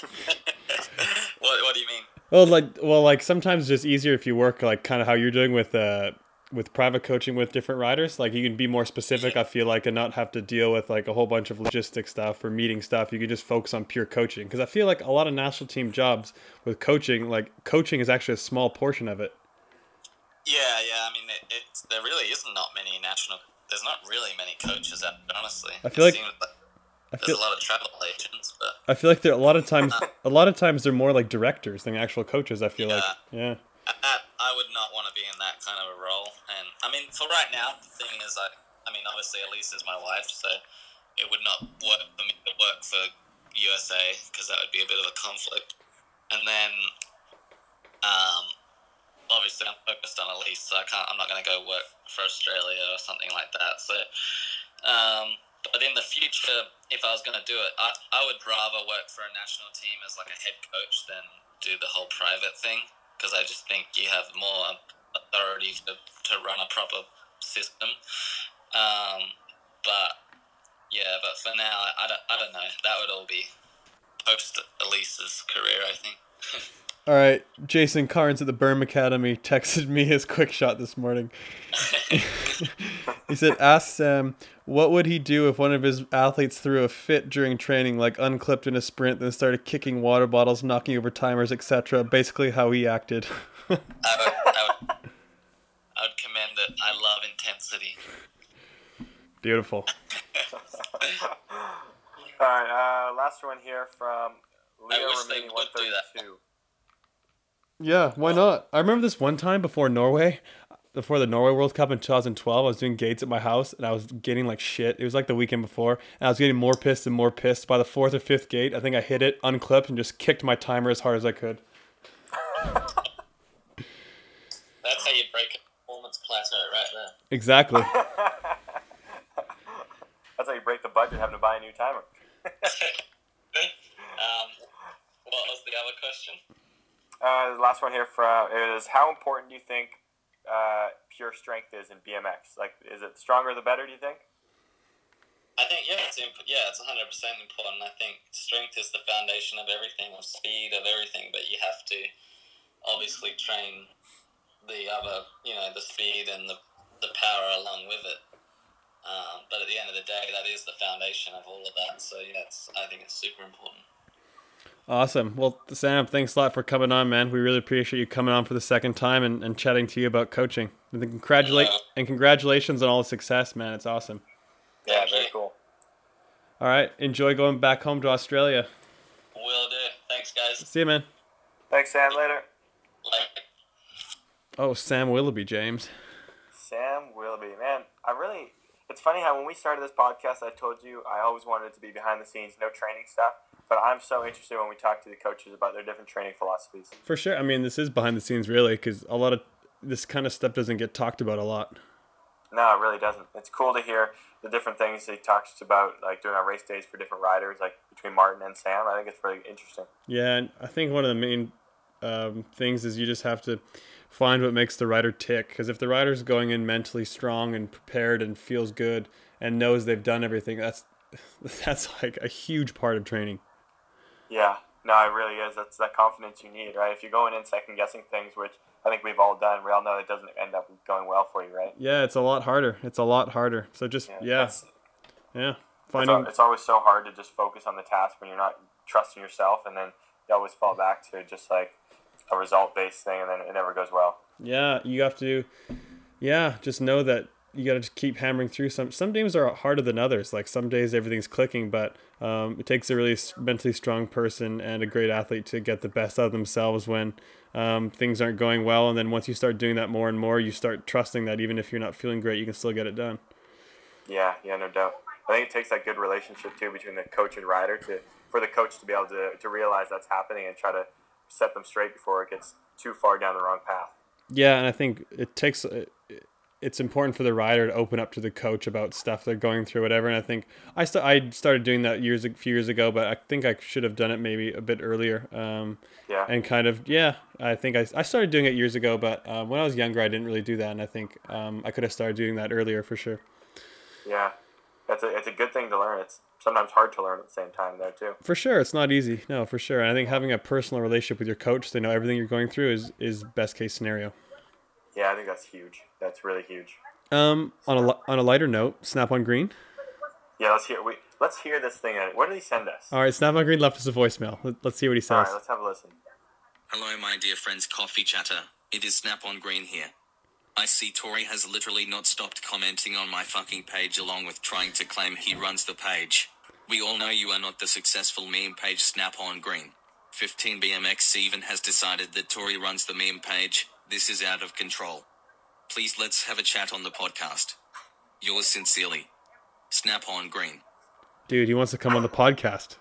what do you mean? Well, like, well, like sometimes it's just easier if you work like kind of how you're doing with uh with private coaching with different riders. Like you can be more specific. I feel like and not have to deal with like a whole bunch of logistic stuff or meeting stuff. You can just focus on pure coaching because I feel like a lot of national team jobs with coaching, like coaching is actually a small portion of it. Yeah, yeah. I mean, it, it there really isn't many national. There's not really many coaches out there, honestly. I feel It like- seems I there's feel a lot of travel agents, but I feel like there a lot of times a lot of times they're more like directors than actual coaches. I feel like yeah. I, I would not want to be in that kind of a role. And I mean, for right now, the thing is, I, I mean, obviously, Alise is my wife, so it would not work for me to work for USA because that would be a bit of a conflict. And then, um, obviously, I'm focused on Alise, so I can't. I'm not going to go work for Australia or something like that. So, um, but in the future, if I was going to do it, I, I would rather work for a national team as like a head coach than do the whole private thing because I just think you have more authority to, to run a proper system. Um, but yeah, but for now, I, I, don't, I don't know. That would all be post Alise's career, I think. All right, Jason Carnes at the Berm Academy texted me his quick shot this morning. he said, "Ask Sam what would he do if one of his athletes threw a fit during training, like unclipped in a sprint, then started kicking water bottles, knocking over timers, etc. Basically, how he acted." I would, I would, I would commend it. I love intensity. Beautiful. All right, uh, last one here from I Leo wish they would do that. 132. Yeah, why not? I remember this one time before Norway, before the Norway World Cup in 2012. I was doing gates at my house and I was getting like shit. It was like the weekend before, and I was getting more pissed and more pissed. By the fourth or fifth gate, I think I hit it, unclipped, and just kicked my timer as hard as I could. That's how you break a performance plateau right there. Exactly. That's how you break the budget having to buy a new timer. um, what was the other question? Uh, the last one here from is how important do you think uh, pure strength is in BMX? Like, is it stronger the better? Do you think? I think yeah, it's imp- yeah, it's hundred percent important. I think strength is the foundation of everything, of speed, of everything. But you have to obviously train the other, you know, the speed and the the power along with it. Um, but at the end of the day, that is the foundation of all of that. So yeah, I think it's super important. Awesome. Well, Sam, thanks a lot for coming on, man. We really appreciate you coming on for the second time and, and chatting to you about coaching. And congratulate Yeah. and congratulations on all the success, man. It's awesome. Yeah, very cool. All right, enjoy going back home to Australia. Will do. Thanks, guys. See you, man. Thanks, Sam. Later. Like. Oh, Sam Willoughby, James. Sam Willoughby, man, I really. It's funny how when we started this podcast, I told you I always wanted it to be behind the scenes, no training stuff. But I'm so interested when we talk to the coaches about their different training philosophies. For sure. I mean, this is behind the scenes, really, because a lot of this kind of stuff doesn't get talked about a lot. No, it really doesn't. It's cool to hear the different things he talks about, like doing our race days for different riders, like between Martijn and Sam. I think it's really interesting. Yeah, and I think one of the main um, things is you just have to find what makes the rider tick. Because if the rider's going in mentally strong and prepared and feels good and knows they've done everything, that's that's like a huge part of training. Yeah, no, it really is. That's that confidence you need, right? If you're going in second guessing things, which I think we've all done, we all know it doesn't end up going well for you, right? Yeah, it's a lot harder. It's a lot harder. So just yeah, that's- yeah, finding al- it's always so hard to just focus on the task when you're not trusting yourself, and then you always fall back to just like a result based thing, and then it never goes well. Yeah, you have to. Yeah, just know that you got to just keep hammering through. Some some days are harder than others. Like some days everything's clicking, but um, it takes a really mentally strong person and a great athlete to get the best out of themselves when um, things aren't going well. And then once you start doing that more and more, you start trusting that even if you're not feeling great, you can still get it done. Yeah, yeah, no doubt. I think it takes that good relationship too between the coach and rider to for the coach to be able to, to realize that's happening and try to set them straight before it gets too far down the wrong path. Yeah, and I think it takes it- it's important for the rider to open up to the coach about stuff they're going through, whatever. And I think I st- I started doing that years a few years ago, but I think I should have done it maybe a bit earlier. Um, Yeah. and kind of yeah, I think I, I started doing it years ago, but uh, when I was younger, I didn't really do that, and I think um, I could have started doing that earlier for sure. Yeah, that's a it's a good thing to learn. It's sometimes hard to learn at the same time though too. For sure, it's not easy. No, for sure. And I think having a personal relationship with your coach, they know everything you're going through, is is best case scenario. Yeah, I think that's huge. That's really huge. Um, on a on a lighter note, Snap on Green. Yeah, let's hear we let's hear this thing. What did he send us? All right, Snap on Green left us a voicemail. Let, let's see what he says. right, let's have a listen. Hello, my dear friends, Coffee Chatter. It is Snap on Green here. I see Tory has literally not stopped commenting on my fucking page along with trying to claim he runs the page. We all know you are not the successful meme page Snap on Green. 15BMX even has decided that Tory runs the meme page. This is out of control. Please let's have a chat on the podcast. Yours sincerely, Snap on Green. Dude, he wants to come on the podcast.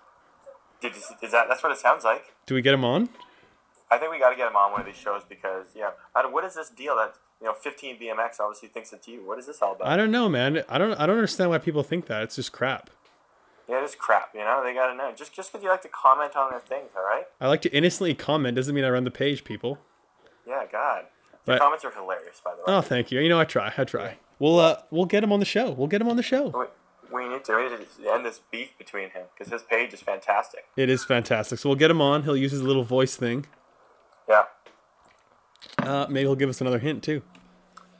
Did you, is that that's what it sounds like? Do we get him on? I think we got to get him on one of these shows because yeah, I don't, what is this deal that you know 15 BMX obviously thinks it's you? What is this all about? I don't know, man. I don't I don't understand why people think that. It's just crap. Yeah, it's crap. You know, they got to know. Just just because you like to comment on their things, all right? I like to innocently comment doesn't mean I run the page, people. Yeah, God. Your comments are hilarious, by the way. Oh, thank you. You know, I try. I try. We'll uh we'll get him on the show. We'll get him on the show. We, we need to we need to end this beef between him because his page is fantastic. It is fantastic. So we'll get him on. He'll use his little voice thing. Yeah, Uh, maybe he'll give us another hint too.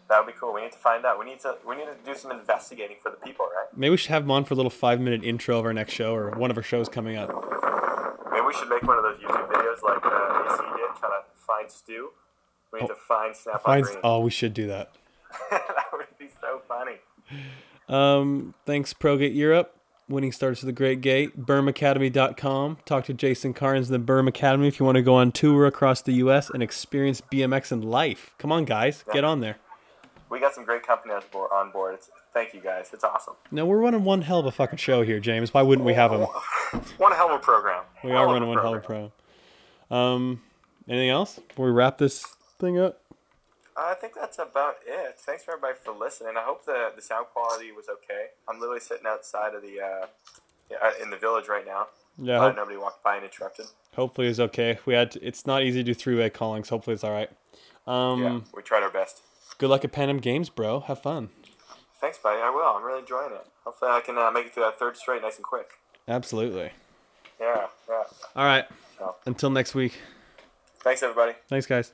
that would be cool. We need to find out. We need to we need to do some investigating for the people, right? Maybe we should have him on for a little five minute intro of our next show or one of our shows coming up. Maybe we should make one of those YouTube videos like uh, AC did, try to find Stu. We need to find Snap on Green. oh, we should do that. that would be so funny. Um, thanks, ProGate Europe. Winning starts to the Great Gate. BermAcademy.com. Talk to Jason Carnes in the Berm Academy if you want to go on tour across the U.S. and experience BMX in life. Come on, guys, get on there. We got some great company on board. It's, thank you guys. It's awesome. No, we're running one hell of a fucking show here, James. Why wouldn't we have them? One hell of a program. We Hell are running one hell of a program. pro. Um, anything else before we wrap this thing up? I think that's about it. Thanks for everybody for listening. I hope the, the sound quality was okay. I'm literally sitting outside of the uh, in the village right now. Yeah, hope, nobody walked by and interrupted. hopefully it's okay. We had to, it's not easy to do three way callings. Hopefully it's all right. Um, yeah, we tried our best. good luck at Pan Am Games, bro. Have fun. Thanks, buddy. I will. I'm really enjoying it. Hopefully, I can uh, make it through that third straight nice and quick. Absolutely. Yeah, yeah. All right. So, Until next week. thanks, everybody. Thanks, guys.